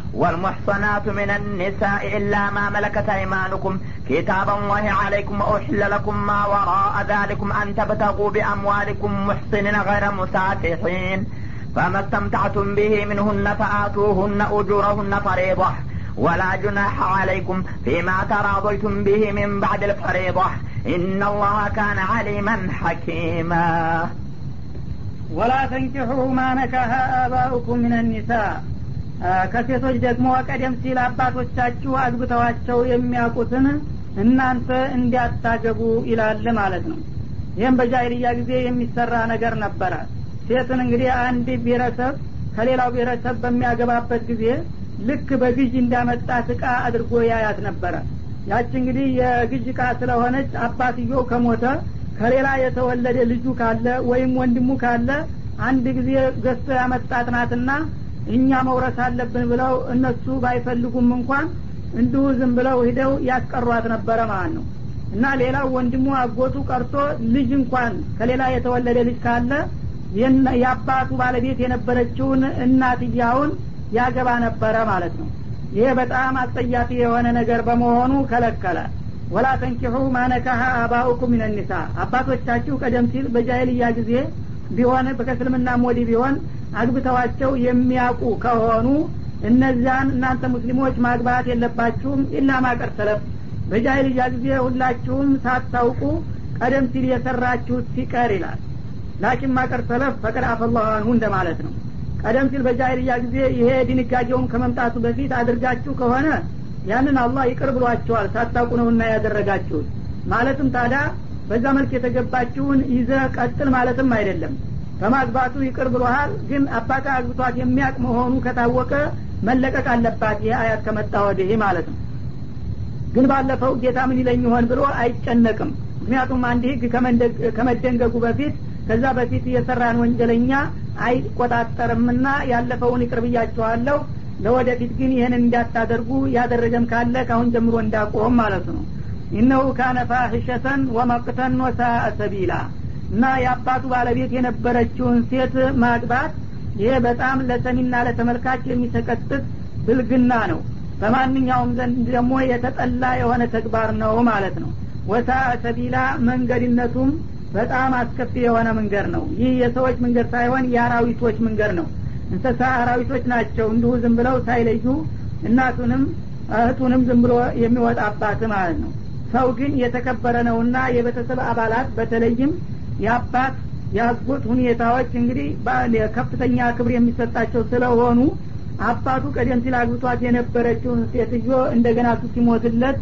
والمحصنات من النساء إلا ما ملكت أيمانكم. كتاب الله عليكم وأحل لكم ما وراء ذلكم أن تبتغوا بأموالكم محصنين غير مسافحين. فما استمتعتم به منهن فآتوهن أجورهن فريضة. ولا جناح عليكم فيما تراضيتم به من بعد الفريضة. إن الله كان عليما حكيما. ولا تنكحوا ما نكح آباؤكم من النساء. ከሴቶች ደግሞ ቀደም ሲል አባቶቻችሁ አግብተዋቸው የሚያውቁትን እናንተ እንዲያታገቡ ይላል ማለት ነው። ይህም በጃይልያ ጊዜ የሚሰራ ነገር ነበረ። ሴትን እንግዲህ አንድ ብሔረሰብ ከሌላው ብሔረሰብ በሚያገባበት ጊዜ ልክ በግዥ እንዳመጣት እቃ አድርጎ ያያት ነበረ። ያች እንግዲህ የግዥ እቃ ስለሆነች አባትየው ከሞተ ከሌላ የተወለደ ልጁ ካለ ወይም ወንድሙ ካለ አንድ ጊዜ ገዝቶ ያመጣት ናትና እኛ መውረስ አለብን ብለው እነሱ ባይፈልጉም እንኳን እንዲሁ ዝም ብለው ሂደው ያስቀሯት ነበረ ማለት ነው። እና ሌላው ወንድሙ አጎቱ ቀርቶ ልጅ እንኳን ከሌላ የተወለደ ልጅ ካለ የአባቱ ባለቤት የነበረችውን እናትያውን ያገባ ነበረ ማለት ነው። ይሄ በጣም አስጸያፊ የሆነ ነገር በመሆኑ ከለከለ። ወላ ተንኪሑ ማነካሀ አባኡኩም ሚነኒሳ። አባቶቻችሁ ቀደም ሲል በጃይልያ ጊዜ ቢሆን በከስልምና ሞዲ ቢሆን አግብተዋቸው የሚያውቁ ከሆኑ እነዚያን እናንተ ሙስሊሞች ማግባት የለባችሁም ኢላ ማቀር በጃይልያ ጊዜ ሁላችሁም ሳታውቁ ቀደም ሲል የሰራችሁት ሲቀር ይላል። ላኪን ማቀር ፈቀድ አፈላሁ እንደማለት ነው። ቀደም ሲል በጃይልያ ጊዜ ይሄ ድንጋጌውን ከመምጣቱ በፊት አድርጋችሁ ከሆነ ያንን አላህ ይቅር ብሏቸዋል ሳታውቁ ነውና ያደረጋችሁት። ማለትም ታዲያ በዛ መልክ የተገባችውን ይዘ ቀጥል ማለትም አይደለም በማግባቱ ይቅር ብሎሃል። ግን አባታ አግብቷት የሚያቅ መሆኑ ከታወቀ መለቀቅ አለባት ይህ አያት ከመጣ ወዲህ ማለት ነው። ግን ባለፈው ጌታ ምን ይለኝ ይሆን ብሎ አይጨነቅም። ምክንያቱም አንድ ህግ ከመደንገጉ በፊት ከዛ በፊት የሰራን ወንጀለኛ አይቆጣጠርምና ያለፈውን ይቅር ብያችኋለሁ። ለወደፊት ግን ይህን እንዳታደርጉ ያደረገም ካለ ካሁን ጀምሮ እንዳቆም ማለት ነው። ኢነሁ ካነ ፋሂሸተን ወመቅተን ወሳአ ሰቢላ እና የአባቱ ባለቤት የነበረችውን ሴት ማግባት ይሄ በጣም ለሰሚና ለተመልካች የሚሰቀጥጥ ብልግና ነው። በማንኛውም ዘንድ ደግሞ የተጠላ የሆነ ተግባር ነው ማለት ነው። ወሳአ ሰቢላ መንገድነቱም በጣም አስከፊ የሆነ መንገድ ነው። ይህ የሰዎች መንገድ ሳይሆን የአራዊቶች መንገድ ነው። እንስሳ አራዊቶች ናቸው። እንዲሁ ዝም ብለው ሳይለዩ እናቱንም እህቱንም ዝም ብሎ የሚወጣባት ማለት ነው። ሰው ግን የተከበረ ነውና የቤተሰብ አባላት በተለይም የአባት የአጎት ሁኔታዎች እንግዲህ ከፍተኛ ክብር የሚሰጣቸው ስለሆኑ አባቱ ቀደም ሲል አግብቷት የነበረችውን ሴትዮ እንደገና እሱ ሲሞትለት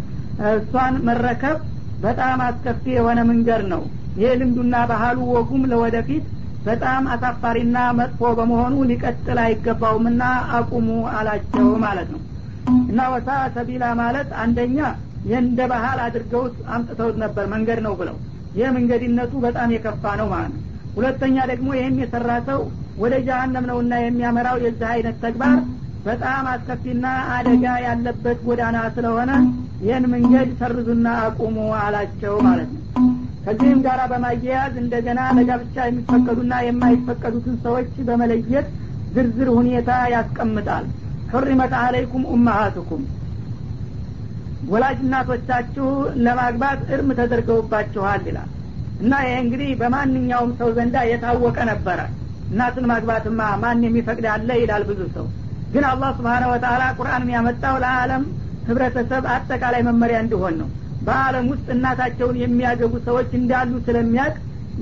እሷን መረከብ በጣም አስከፊ የሆነ መንገድ ነው። ይሄ ልምዱና ባህሉ ወጉም ለወደፊት በጣም አሳፋሪና መጥፎ በመሆኑ ሊቀጥል አይገባውምና አቁሙ አላቸው ማለት ነው። እና ወሳ ሰቢላ ማለት አንደኛ እንደ ባህል አድርገውት አምጥተውት ነበር መንገድ ነው ብለው ይህ መንገድነቱ በጣም የከፋ ነው ማለት ነው። ሁለተኛ ደግሞ ይህም የሰራ ሰው ወደ ጀሀነም ነውና የሚያመራው የዚህ አይነት ተግባር በጣም አስከፊና አደጋ ያለበት ጎዳና ስለሆነ ይህን መንገድ ሰርዙና አቁሙ አላቸው ማለት ነው። ከዚህም ጋር በማያያዝ እንደገና ለጋብቻ የሚፈቀዱና የማይፈቀዱትን ሰዎች በመለየት ዝርዝር ሁኔታ ያስቀምጣል። ሕሪመት አለይኩም ኡማሃትኩም ወላጅ እናቶቻችሁ ለማግባት እርም ተደርገውባችኋል ይላል። እና ይሄ እንግዲህ በማንኛውም ሰው ዘንዳ የታወቀ ነበረ። እናትን ማግባትማ ማን የሚፈቅድ አለ ይላል ብዙ ሰው። ግን አላህ ስብሓነ ወተላ ቁርአንን ያመጣው ለአለም ህብረተሰብ አጠቃላይ መመሪያ እንዲሆን ነው። በአለም ውስጥ እናታቸውን የሚያገቡ ሰዎች እንዳሉ ስለሚያቅ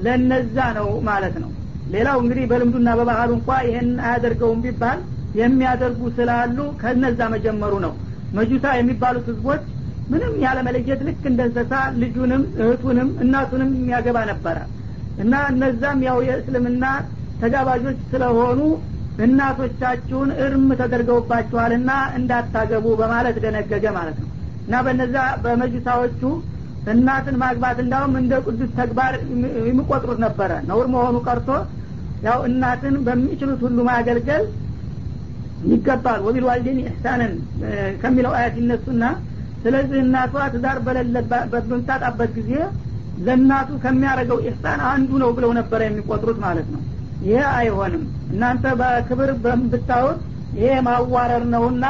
ለነዛ ነው ማለት ነው። ሌላው እንግዲህ በልምዱና በባህሉ እንኳ ይህን አያደርገውም ቢባል የሚያደርጉ ስላሉ ከነዛ መጀመሩ ነው መጁሳ የሚባሉት ህዝቦች ምንም ያለመለየት ልክ እንደ እንስሳ ልጁንም እህቱንም እናቱንም የሚያገባ ነበረ። እና እነዛም ያው የእስልምና ተጋባዦች ስለሆኑ እናቶቻችሁን እርም ተደርገውባችኋልና እንዳታገቡ በማለት ደነገገ ማለት ነው። እና በነዛ በመጅሳዎቹ እናትን ማግባት እንዳውም እንደ ቅዱስ ተግባር የሚቆጥሩት ነበረ። ነውር መሆኑ ቀርቶ ያው እናትን በሚችሉት ሁሉ ማገልገል ይገባል። ወቢልዋልዴን ኢሕሳንን ከሚለው አያት ይነሱና ስለዚህ እናቷ ትዳር በምታጣበት ጊዜ ለእናቱ ከሚያደርገው ኢሕሳን አንዱ ነው ብለው ነበረ የሚቆጥሩት ማለት ነው። ይሄ አይሆንም። እናንተ በክብር ብታዩት ይሄ ማዋረር ነውና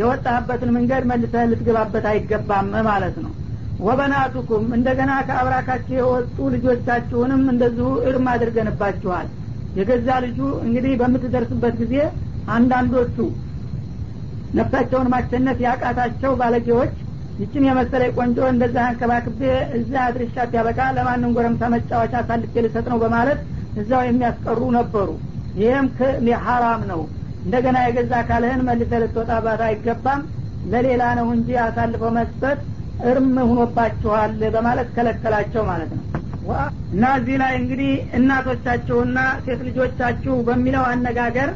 የወጣህበትን መንገድ መልሰህ ልትገባበት አይገባም ማለት ነው። ወበናቱኩም እንደገና ከአብራካቸው የወጡ ልጆቻችሁንም እንደዚሁ እርም አድርገንባችኋል። የገዛ ልጁ እንግዲህ በምትደርስበት ጊዜ አንዳንዶቹ ነፍሳቸውን ማሸነፍ ያቃታቸው ባለጌዎች ይችን የመሰለ ቆንጆ እንደዛ አንከባክቤ እዛ አድርሻት ያበቃ ለማንም ጎረምሳ መጫወቻ አሳልፌ ልሰጥ ነው በማለት እዛው የሚያስቀሩ ነበሩ። ይህም ሀራም ነው። እንደገና የገዛ አካልህን መልሰ ልትወጣባት አይገባም። ለሌላ ነው እንጂ አሳልፈው መስጠት እርም ሁኖባችኋል በማለት ከለከላቸው ማለት ነው። እና እዚህ ላይ እንግዲህ እናቶቻችሁና ሴት ልጆቻችሁ በሚለው አነጋገር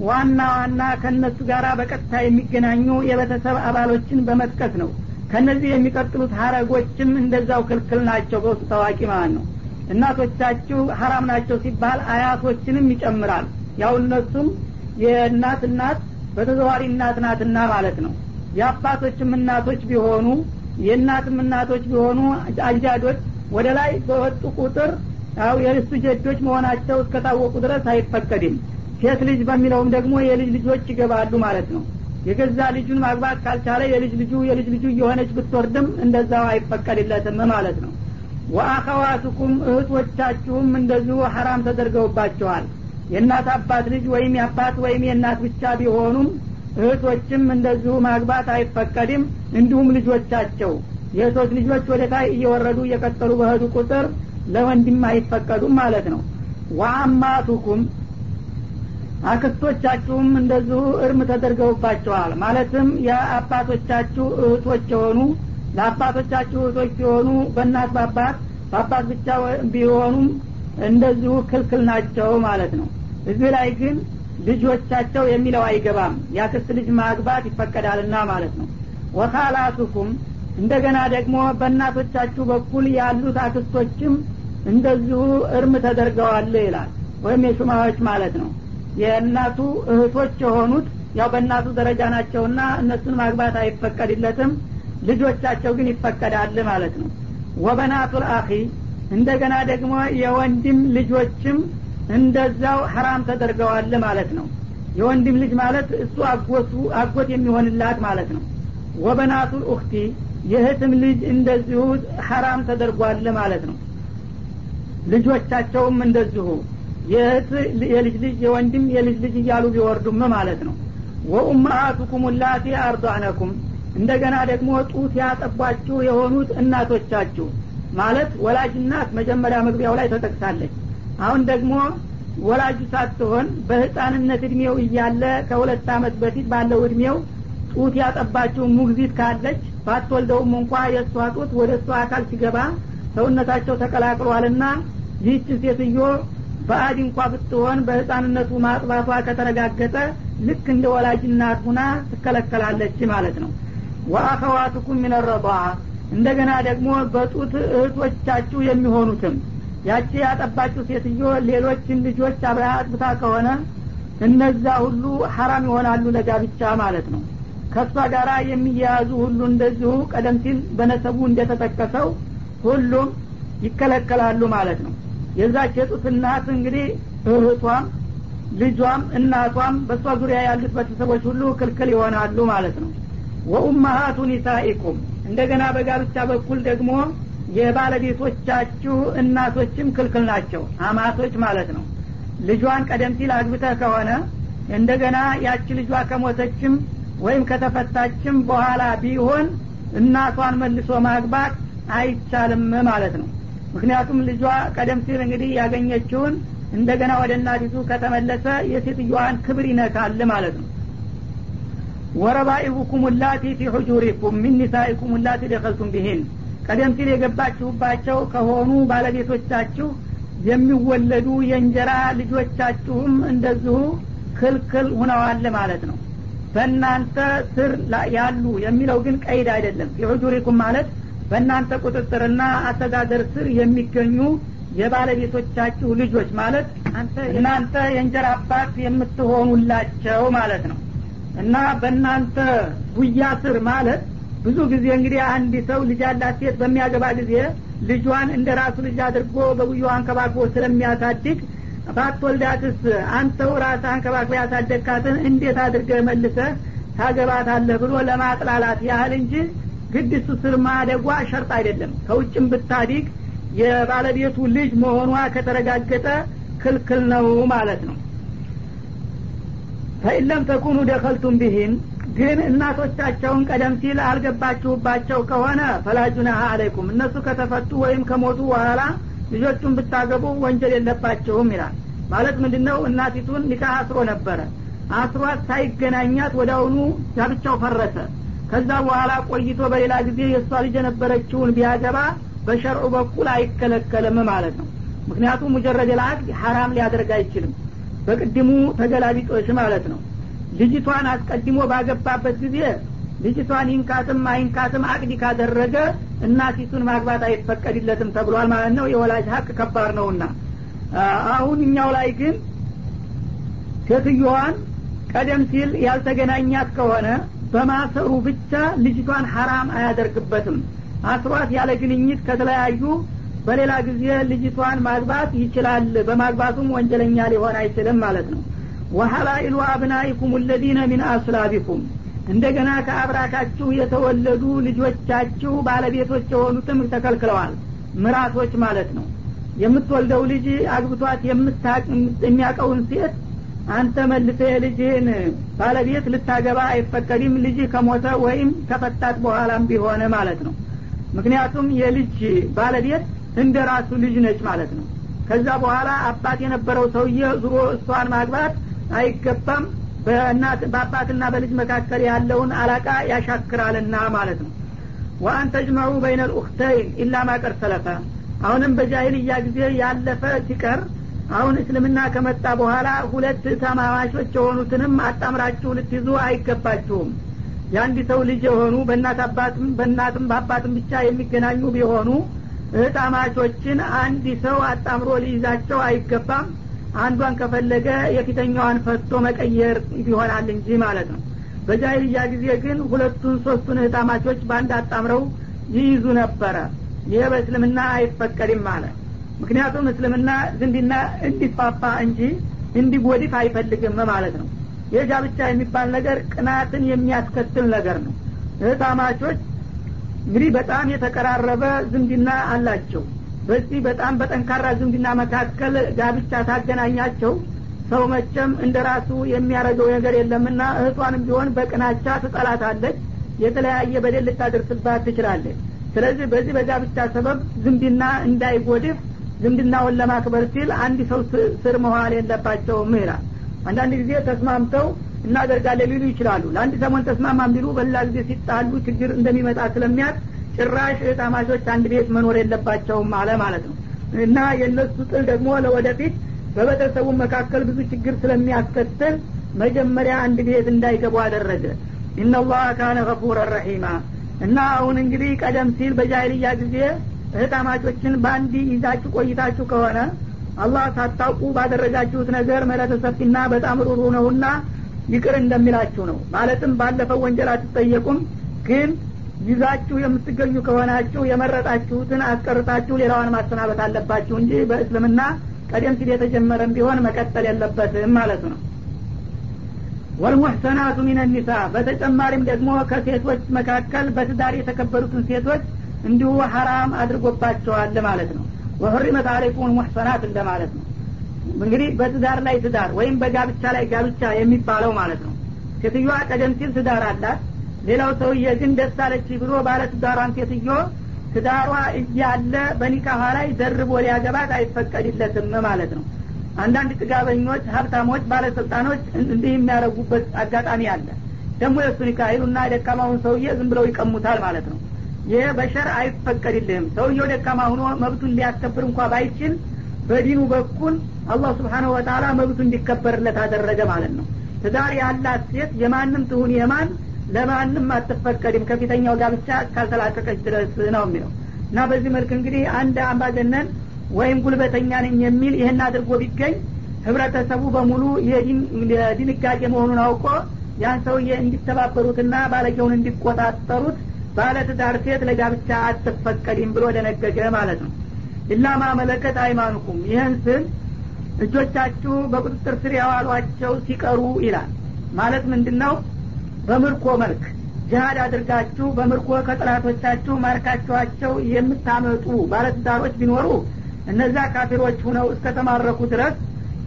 ዋና ዋና ከእነሱ ጋር በቀጥታ የሚገናኙ የቤተሰብ አባሎችን በመጥቀስ ነው። ከነዚህ የሚቀጥሉት ሀረጎችም እንደዛው ክልክል ናቸው በውስጥ ታዋቂ ማለት ነው። እናቶቻችሁ ሀራም ናቸው ሲባል አያቶችንም ይጨምራል። ያው እነሱም የእናት እናት በተዘዋሪ እናት ናትና ማለት ነው። የአባቶችም እናቶች ቢሆኑ የእናትም እናቶች ቢሆኑ አጃዶች ወደ ላይ በወጡ ቁጥር ያው የርሱ ጀዶች መሆናቸው እስከታወቁ ድረስ አይፈቀድም ሴት ልጅ በሚለውም ደግሞ የልጅ ልጆች ይገባሉ ማለት ነው። የገዛ ልጁን ማግባት ካልቻለ የልጅ ልጁ የልጅ ልጁ እየሆነች ብትወርድም እንደዛው አይፈቀድለትም ማለት ነው። ወአኸዋቱኩም እህቶቻችሁም እንደዚሁ ሐራም ተደርገውባቸዋል። የእናት አባት ልጅ ወይም የአባት ወይም የእናት ብቻ ቢሆኑም እህቶችም እንደዚሁ ማግባት አይፈቀድም እንዲሁም ልጆቻቸው። የእህቶች ልጆች ወደ ታይ እየወረዱ እየቀጠሉ በህዱ ቁጥር ለወንድም አይፈቀዱም ማለት ነው። ወአማቱኩም አክስቶቻችሁም እንደዚሁ እርም ተደርገውባቸዋል። ማለትም የአባቶቻችሁ እህቶች የሆኑ ለአባቶቻችሁ እህቶች ሲሆኑ በእናት በአባት በአባት ብቻ ቢሆኑም እንደዚሁ ክልክል ናቸው ማለት ነው። እዚህ ላይ ግን ልጆቻቸው የሚለው አይገባም። የአክስት ልጅ ማግባት ይፈቀዳልና ማለት ነው። ወካላቱኩም እንደገና ደግሞ በእናቶቻችሁ በኩል ያሉት አክስቶችም እንደዚሁ እርም ተደርገዋል ይላል ወይም የሹማዎች ማለት ነው የእናቱ እህቶች የሆኑት ያው በእናቱ ደረጃ ናቸውና እነሱን ማግባት አይፈቀድለትም። ልጆቻቸው ግን ይፈቀዳል ማለት ነው። ወበናቱል አኺ እንደገና ደግሞ የወንድም ልጆችም እንደዛው ሐራም ተደርገዋል ማለት ነው። የወንድም ልጅ ማለት እሱ አጎቱ አጎት የሚሆንላት ማለት ነው። ወበናቱል ኡክቲ የእህትም ልጅ እንደዚሁ ሐራም ተደርጓል ማለት ነው። ልጆቻቸውም እንደዚሁ የእህት የልጅ ልጅ የወንድም የልጅ ልጅ እያሉ ቢወርዱም ማለት ነው። ወኡማአቱኩም ላቲ አርዷነኩም እንደገና ደግሞ ጡት ያጠቧችሁ የሆኑት እናቶቻችሁ ማለት ወላጅ መጀመሪያ መግቢያው ላይ ተጠቅሳለች። አሁን ደግሞ ወላጁ ሳትሆን በህፃንነት እድሜው እያለ ከሁለት አመት በፊት ባለው እድሜው ጡት ያጠባችው ሙግዚት ካለች ባትወልደውም እንኳ የእሷ ጡት ወደ እሷ አካል ሲገባ ሰውነታቸው ተቀላቅሏልና ይህች ሴትዮ በአድ እንኳ ብትሆን በህፃንነቱ ማጥባቷ ከተረጋገጠ ልክ እንደ ወላጅ እናት ሁና ትከለከላለች ማለት ነው። ወአኸዋትኩም ሚነረባ እንደገና ደግሞ በጡት እህቶቻችሁ የሚሆኑትም። ያቺ ያጠባችሁ ሴትዮ ሌሎችን ልጆች አብራ አጥብታ ከሆነ እነዛ ሁሉ ሀራም ይሆናሉ ለጋብቻ ማለት ነው። ከእሷ ጋር የሚያያዙ ሁሉ እንደዚሁ ቀደም ሲል በነሰቡ እንደተጠቀሰው ሁሉም ይከለከላሉ ማለት ነው የዛች የጡት እናት እንግዲህ እህቷም ልጇም እናቷም በእሷ ዙሪያ ያሉት ቤተሰቦች ሁሉ ክልክል ይሆናሉ ማለት ነው። ወኡመሃቱ ኒሳኢኩም እንደገና በጋብቻ በኩል ደግሞ የባለቤቶቻችሁ እናቶችም ክልክል ናቸው አማቶች ማለት ነው። ልጇን ቀደም ሲል አግብተህ ከሆነ እንደገና ያቺ ልጇ ከሞተችም ወይም ከተፈታችም በኋላ ቢሆን እናቷን መልሶ ማግባት አይቻልም ማለት ነው ምክንያቱም ልጇ ቀደም ሲል እንግዲህ ያገኘችውን እንደገና ወደ እናቲቱ ከተመለሰ የሴትዮዋን ክብር ይነካል ማለት ነው። ወረባኢቡኩም ላቲ ፊ ሑጁሪኩም ሚን ኒሳኢኩም ላቲ ደኸልቱም ቢሂን። ቀደም ሲል የገባችሁባቸው ከሆኑ ባለቤቶቻችሁ የሚወለዱ የእንጀራ ልጆቻችሁም እንደዚሁ ክልክል ሁነዋል ማለት ነው። በእናንተ ስር ያሉ የሚለው ግን ቀይድ አይደለም። ፊሑጁሪኩም ማለት በእናንተ ቁጥጥርና አስተዳደር ስር የሚገኙ የባለቤቶቻችሁ ልጆች ማለት እናንተ የእንጀራ አባት የምትሆኑላቸው ማለት ነው። እና በእናንተ ጉያ ስር ማለት ብዙ ጊዜ እንግዲህ አንድ ሰው ልጅ ያላት ሴት በሚያገባ ጊዜ ልጇን እንደ ራሱ ልጅ አድርጎ በጉያው አንከባክቦ ስለሚያሳድግ ባትወልዳትስ አንተው ራስ አንከባክቦ ያሳደግካትን እንዴት አድርገህ መልሰህ ታገባታለህ ብሎ ለማጥላላት ያህል እንጂ ግድ ስር ማደጓ ሸርጥ አይደለም። ከውጭም ብታዲግ የባለቤቱ ልጅ መሆኗ ከተረጋገጠ ክልክል ነው ማለት ነው። ፈኢለም ተኩኑ ደኸልቱም ቢሂን ግን እናቶቻቸውን ቀደም ሲል አልገባችሁባቸው ከሆነ ፈላጁናሀ አለይኩም እነሱ ከተፈቱ ወይም ከሞቱ በኋላ ልጆቹን ብታገቡ ወንጀል የለባቸውም ይላል። ማለት ምንድን ነው እናቲቱን ኒካህ አስሮ ነበረ። አስሯት ሳይገናኛት አሁኑ ጋብቻው ፈረሰ ከዛ በኋላ ቆይቶ በሌላ ጊዜ የእሷ ልጅ የነበረችውን ቢያገባ በሸርዑ በኩል አይከለከልም ማለት ነው። ምክንያቱም ሙጀረድ ልአቅድ ሐራም ሊያደርግ አይችልም። በቅድሙ ተገላቢጦሽ ማለት ነው። ልጅቷን አስቀድሞ ባገባበት ጊዜ ልጅቷን ይንካትም አይንካትም አቅዲ ካደረገ እናቲቱን ማግባት አይፈቀድለትም ተብሏል ማለት ነው። የወላጅ ሀቅ ከባድ ነውና። አሁን እኛው ላይ ግን ሴትዮዋን ቀደም ሲል ያልተገናኛት ከሆነ በማሰሩ ብቻ ልጅቷን ሐራም አያደርግበትም። አስሯት ያለ ግንኙት ከተለያዩ በሌላ ጊዜ ልጅቷን ማግባት ይችላል። በማግባቱም ወንጀለኛ ሊሆን አይችልም ማለት ነው። ወሀላኢሉ አብናኢኩም ለዚነ ሚን አስላቢኩም። እንደገና ከአብራካችሁ የተወለዱ ልጆቻችሁ ባለቤቶች የሆኑትም ተከልክለዋል። ምራቶች ማለት ነው። የምትወልደው ልጅ አግብቷት የሚያውቀውን ሴት አንተ መልሰ የልጅህን ባለቤት ልታገባ አይፈቀድም። ልጅ ከሞተ ወይም ከፈታት በኋላም ቢሆነ ማለት ነው። ምክንያቱም የልጅ ባለቤት እንደ ራሱ ልጅ ነች ማለት ነው። ከዛ በኋላ አባት የነበረው ሰውዬ ዙሮ እሷን ማግባት አይገባም። በአባትና በልጅ መካከል ያለውን አላቃ ያሻክራልና ማለት ነው። ወአን ተጅመዑ በይነ ልኡክተይን ኢላ ማቀር ሰለፈ። አሁንም በጃሂልያ ጊዜ ያለፈ ሲቀር አሁን እስልምና ከመጣ በኋላ ሁለት ተማማቾች የሆኑትንም አጣምራችሁ ልትይዙ አይገባችሁም። የአንድ ሰው ልጅ የሆኑ በእናት አባትም በእናትም በአባትም ብቻ የሚገናኙ ቢሆኑ እህጣማቾችን አንድ ሰው አጣምሮ ሊይዛቸው አይገባም። አንዷን ከፈለገ የፊተኛዋን ፈቶ መቀየር ይሆናል እንጂ ማለት ነው። በጃይልያ ጊዜ ግን ሁለቱን ሶስቱን እህታማቾች በአንድ አጣምረው ይይዙ ነበረ። ይህ በእስልምና አይፈቀድም ማለት ምክንያቱም እስልምና ዝንድና እንዲፋፋ እንጂ እንዲጎድፍ አይፈልግም ማለት ነው። ይህ ጋብቻ የሚባል ነገር ቅናትን የሚያስከትል ነገር ነው። እህታማቾች እንግዲህ በጣም የተቀራረበ ዝምድና አላቸው። በዚህ በጣም በጠንካራ ዝምድና መካከል ጋብቻ ታገናኛቸው ሰው መቸም እንደ ራሱ የሚያደርገው ነገር የለምና እህቷንም ቢሆን በቅናቻ ትጠላታለች የተለያየ በደል ልታደርስባት ትችላለች። ስለዚህ በዚህ በጋብቻ ሰበብ ዝምድና እንዳይጎድፍ ዝምድናውን ለማክበር ሲል አንድ ሰው ስር መዋል የለባቸውም ይላል። አንዳንድ ጊዜ ተስማምተው እናደርጋለን ሊሉ ይችላሉ። ለአንድ ሰሞን ተስማማም ቢሉ በሌላ ጊዜ ሲጣሉ ችግር እንደሚመጣ ስለሚያት ጭራሽ እህታማቾች አንድ ቤት መኖር የለባቸውም አለ ማለት ነው። እና የእነሱ ጥል ደግሞ ለወደፊት በቤተሰቡ መካከል ብዙ ችግር ስለሚያስከትል መጀመሪያ አንድ ቤት እንዳይገቡ አደረገ። ኢነላህ ካነ ገፉረ ረሒማ። እና አሁን እንግዲህ ቀደም ሲል በጃይልያ ጊዜ እህታማቾችን በአንድ ይዛችሁ ቆይታችሁ ከሆነ አላህ ሳታውቁ ባደረጋችሁት ነገር ሰፊና በጣም ሩሩ ነውና ይቅር እንደሚላችሁ ነው። ማለትም ባለፈው ወንጀል አትጠየቁም ግን ይዛችሁ የምትገኙ ከሆናችሁ የመረጣችሁትን አስቀርታችሁ ሌላዋን ማሰናበት አለባችሁ እንጂ በእስልምና ቀደም ሲል የተጀመረም ቢሆን መቀጠል የለበትም ማለት ነው። ወልሙሕሰናቱ ሚን ኒሳ በተጨማሪም ደግሞ ከሴቶች መካከል በትዳር የተከበሩትን ሴቶች እንዲሁ ሀራም አድርጎባቸዋል ማለት ነው። ወህሪመት አለይኩም ሙሕሰናት እንደማለት ነው። እንግዲህ በትዳር ላይ ትዳር ወይም በጋብቻ ላይ ጋብቻ የሚባለው ማለት ነው። ሴትዮዋ ቀደም ሲል ትዳር አላት። ሌላው ሰውዬ ግን ደስ አለች ብሎ ባለ ትዳሯን ሴትዮ ትዳሯ እያለ በኒካኋ ላይ ደርቦ ሊያገባት አይፈቀድለትም ማለት ነው። አንዳንድ ጥጋበኞች ሀብታሞች ባለስልጣኖች እንዲህ የሚያደረጉበት አጋጣሚ አለ። ደግሞ የእሱ ኒካ ይሉና ደካማውን ሰውዬ ዝም ብለው ይቀሙታል ማለት ነው ይህ በሸር አይፈቀድልህም። ሰውየው ደካማ ሁኖ መብቱን ሊያስከብር እንኳ ባይችል በዲኑ በኩል አላህ ስብሓነሁ ወተላ መብቱ እንዲከበርለት አደረገ ማለት ነው። ትዳር ያላት ሴት የማንም ትሁን የማን ለማንም አትፈቀድም። ከፊተኛው ጋብቻ እስካልተላቀቀች ድረስ ነው የሚለው። እና በዚህ መልክ እንግዲህ አንድ አምባገነን ወይም ጉልበተኛ ነኝ የሚል ይህን አድርጎ ቢገኝ ህብረተሰቡ በሙሉ የድንጋጌ መሆኑን አውቆ ያን ሰውዬ እንዲተባበሩትና ባለጌውን እንዲቆጣጠሩት ባለትዳር ሴት ለጋብቻ አትፈቀድም ብሎ ደነገገ ማለት ነው። ኢላ ማመለከት አይማኑኩም ይህን ስል እጆቻችሁ በቁጥጥር ስር ያዋሏቸው ሲቀሩ ይላል። ማለት ምንድን ነው በምርኮ መልክ ጅሀድ አድርጋችሁ በምርኮ ከጥላቶቻችሁ ማርካችኋቸው የምታመጡ ባለትዳሮች ቢኖሩ እነዛ ካፊሮች ሁነው እስከተማረኩ ድረስ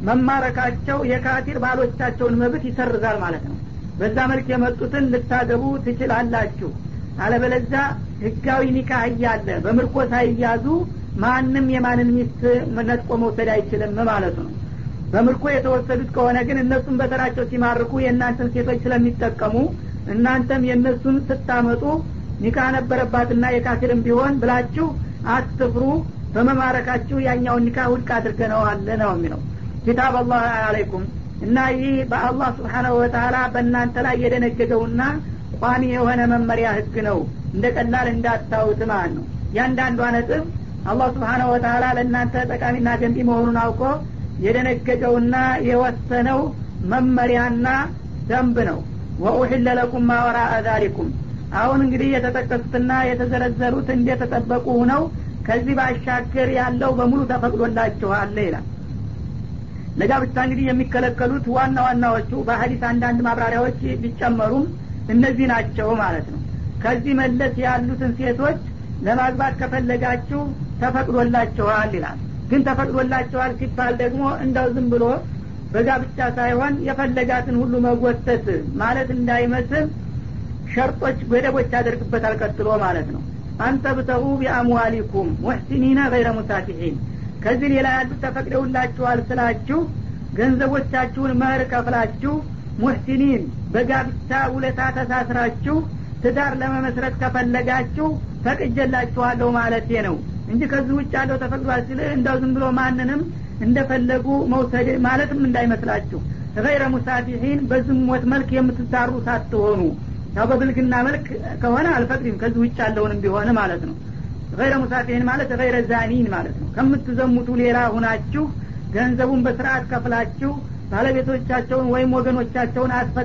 መማረካቸው የካፊር ባሎቻቸውን መብት ይሰርዛል ማለት ነው። በዛ መልክ የመጡትን ልታገቡ ትችላላችሁ አለበለዛ ህጋዊ ኒካህ እያለ በምርኮ ሳይያዙ ማንም የማንን ሚስት ነጥቆ መውሰድ አይችልም ማለቱ ነው። በምርኮ የተወሰዱት ከሆነ ግን እነሱም በተራቸው ሲማርኩ የእናንተን ሴቶች ስለሚጠቀሙ እናንተም የእነሱን ስታመጡ ኒካ ነበረባትና የካፊርም ቢሆን ብላችሁ አትፍሩ በመማረካችሁ ያኛውን ኒካ ውድቅ አድርገነዋል ነው የሚለው። ኪታብ አላህ አለይኩም እና ይህ በአላህ ስብሓናሁ ወተላ በእናንተ ላይ የደነገገውና ቋሚ የሆነ መመሪያ ህግ ነው። እንደ ቀላል እንዳታውት ማለት ነው። ያንዳንዷ ነጥብ አላህ ስብሓናሁ ወተላ ለእናንተ ጠቃሚና ገንቢ መሆኑን አውቆ የደነገገውና የወሰነው መመሪያና ደንብ ነው። ወኡሕለ ለኩም ማወራ ዛሊኩም። አሁን እንግዲህ የተጠቀሱትና የተዘረዘሩት እንደተጠበቁ ሁነው ከዚህ ባሻገር ያለው በሙሉ ተፈቅዶላችኋል ይላል። ለጋብቻ እንግዲህ የሚከለከሉት ዋና ዋናዎቹ በሀዲስ አንዳንድ ማብራሪያዎች ቢጨመሩም እነዚህ ናቸው ማለት ነው። ከዚህ መለስ ያሉትን ሴቶች ለማግባት ከፈለጋችሁ ተፈቅዶላችኋል ይላል። ግን ተፈቅዶላችኋል ሲባል ደግሞ እንደው ዝም ብሎ በጋብቻ ሳይሆን የፈለጋትን ሁሉ መጎተት ማለት እንዳይመስል ሸርጦች ገደቦች ያደርግበታል ቀጥሎ ማለት ነው። አንተ ብተጉ ቢአምዋሊኩም ሙሕሲኒነ ገይረ ሙሳፊሒን ከዚህ ሌላ ያሉት ተፈቅደውላችኋል ስላችሁ ገንዘቦቻችሁን መህር ከፍላችሁ ሙሕሲኒን በጋብቻ ውለታ ተሳስራችሁ ትዳር ለመመስረት ከፈለጋችሁ ፈቅጀላችኋለሁ ማለት ነው እንጂ ከዚህ ውጭ ያለው ተፈቅዷል ሲል እንደው ዝም ብሎ ማንንም እንደፈለጉ መውሰድ ማለትም እንዳይመስላችሁ። ገይረ ሙሳፊሒን በዝሞት መልክ የምትዳሩ ሳትሆኑ ያው በብልግና መልክ ከሆነ አልፈቅድም ከዚህ ውጭ ያለውንም ቢሆን ማለት ነው። ገይረ ሙሳፊሒን ማለት ገይረ ዛኒን ማለት ነው። ከምትዘሙቱ ሌላ ሁናችሁ ገንዘቡን በስርአት ከፍላችሁ ባለቤቶቻቸውን ወይም ወገኖቻቸውን አስፈ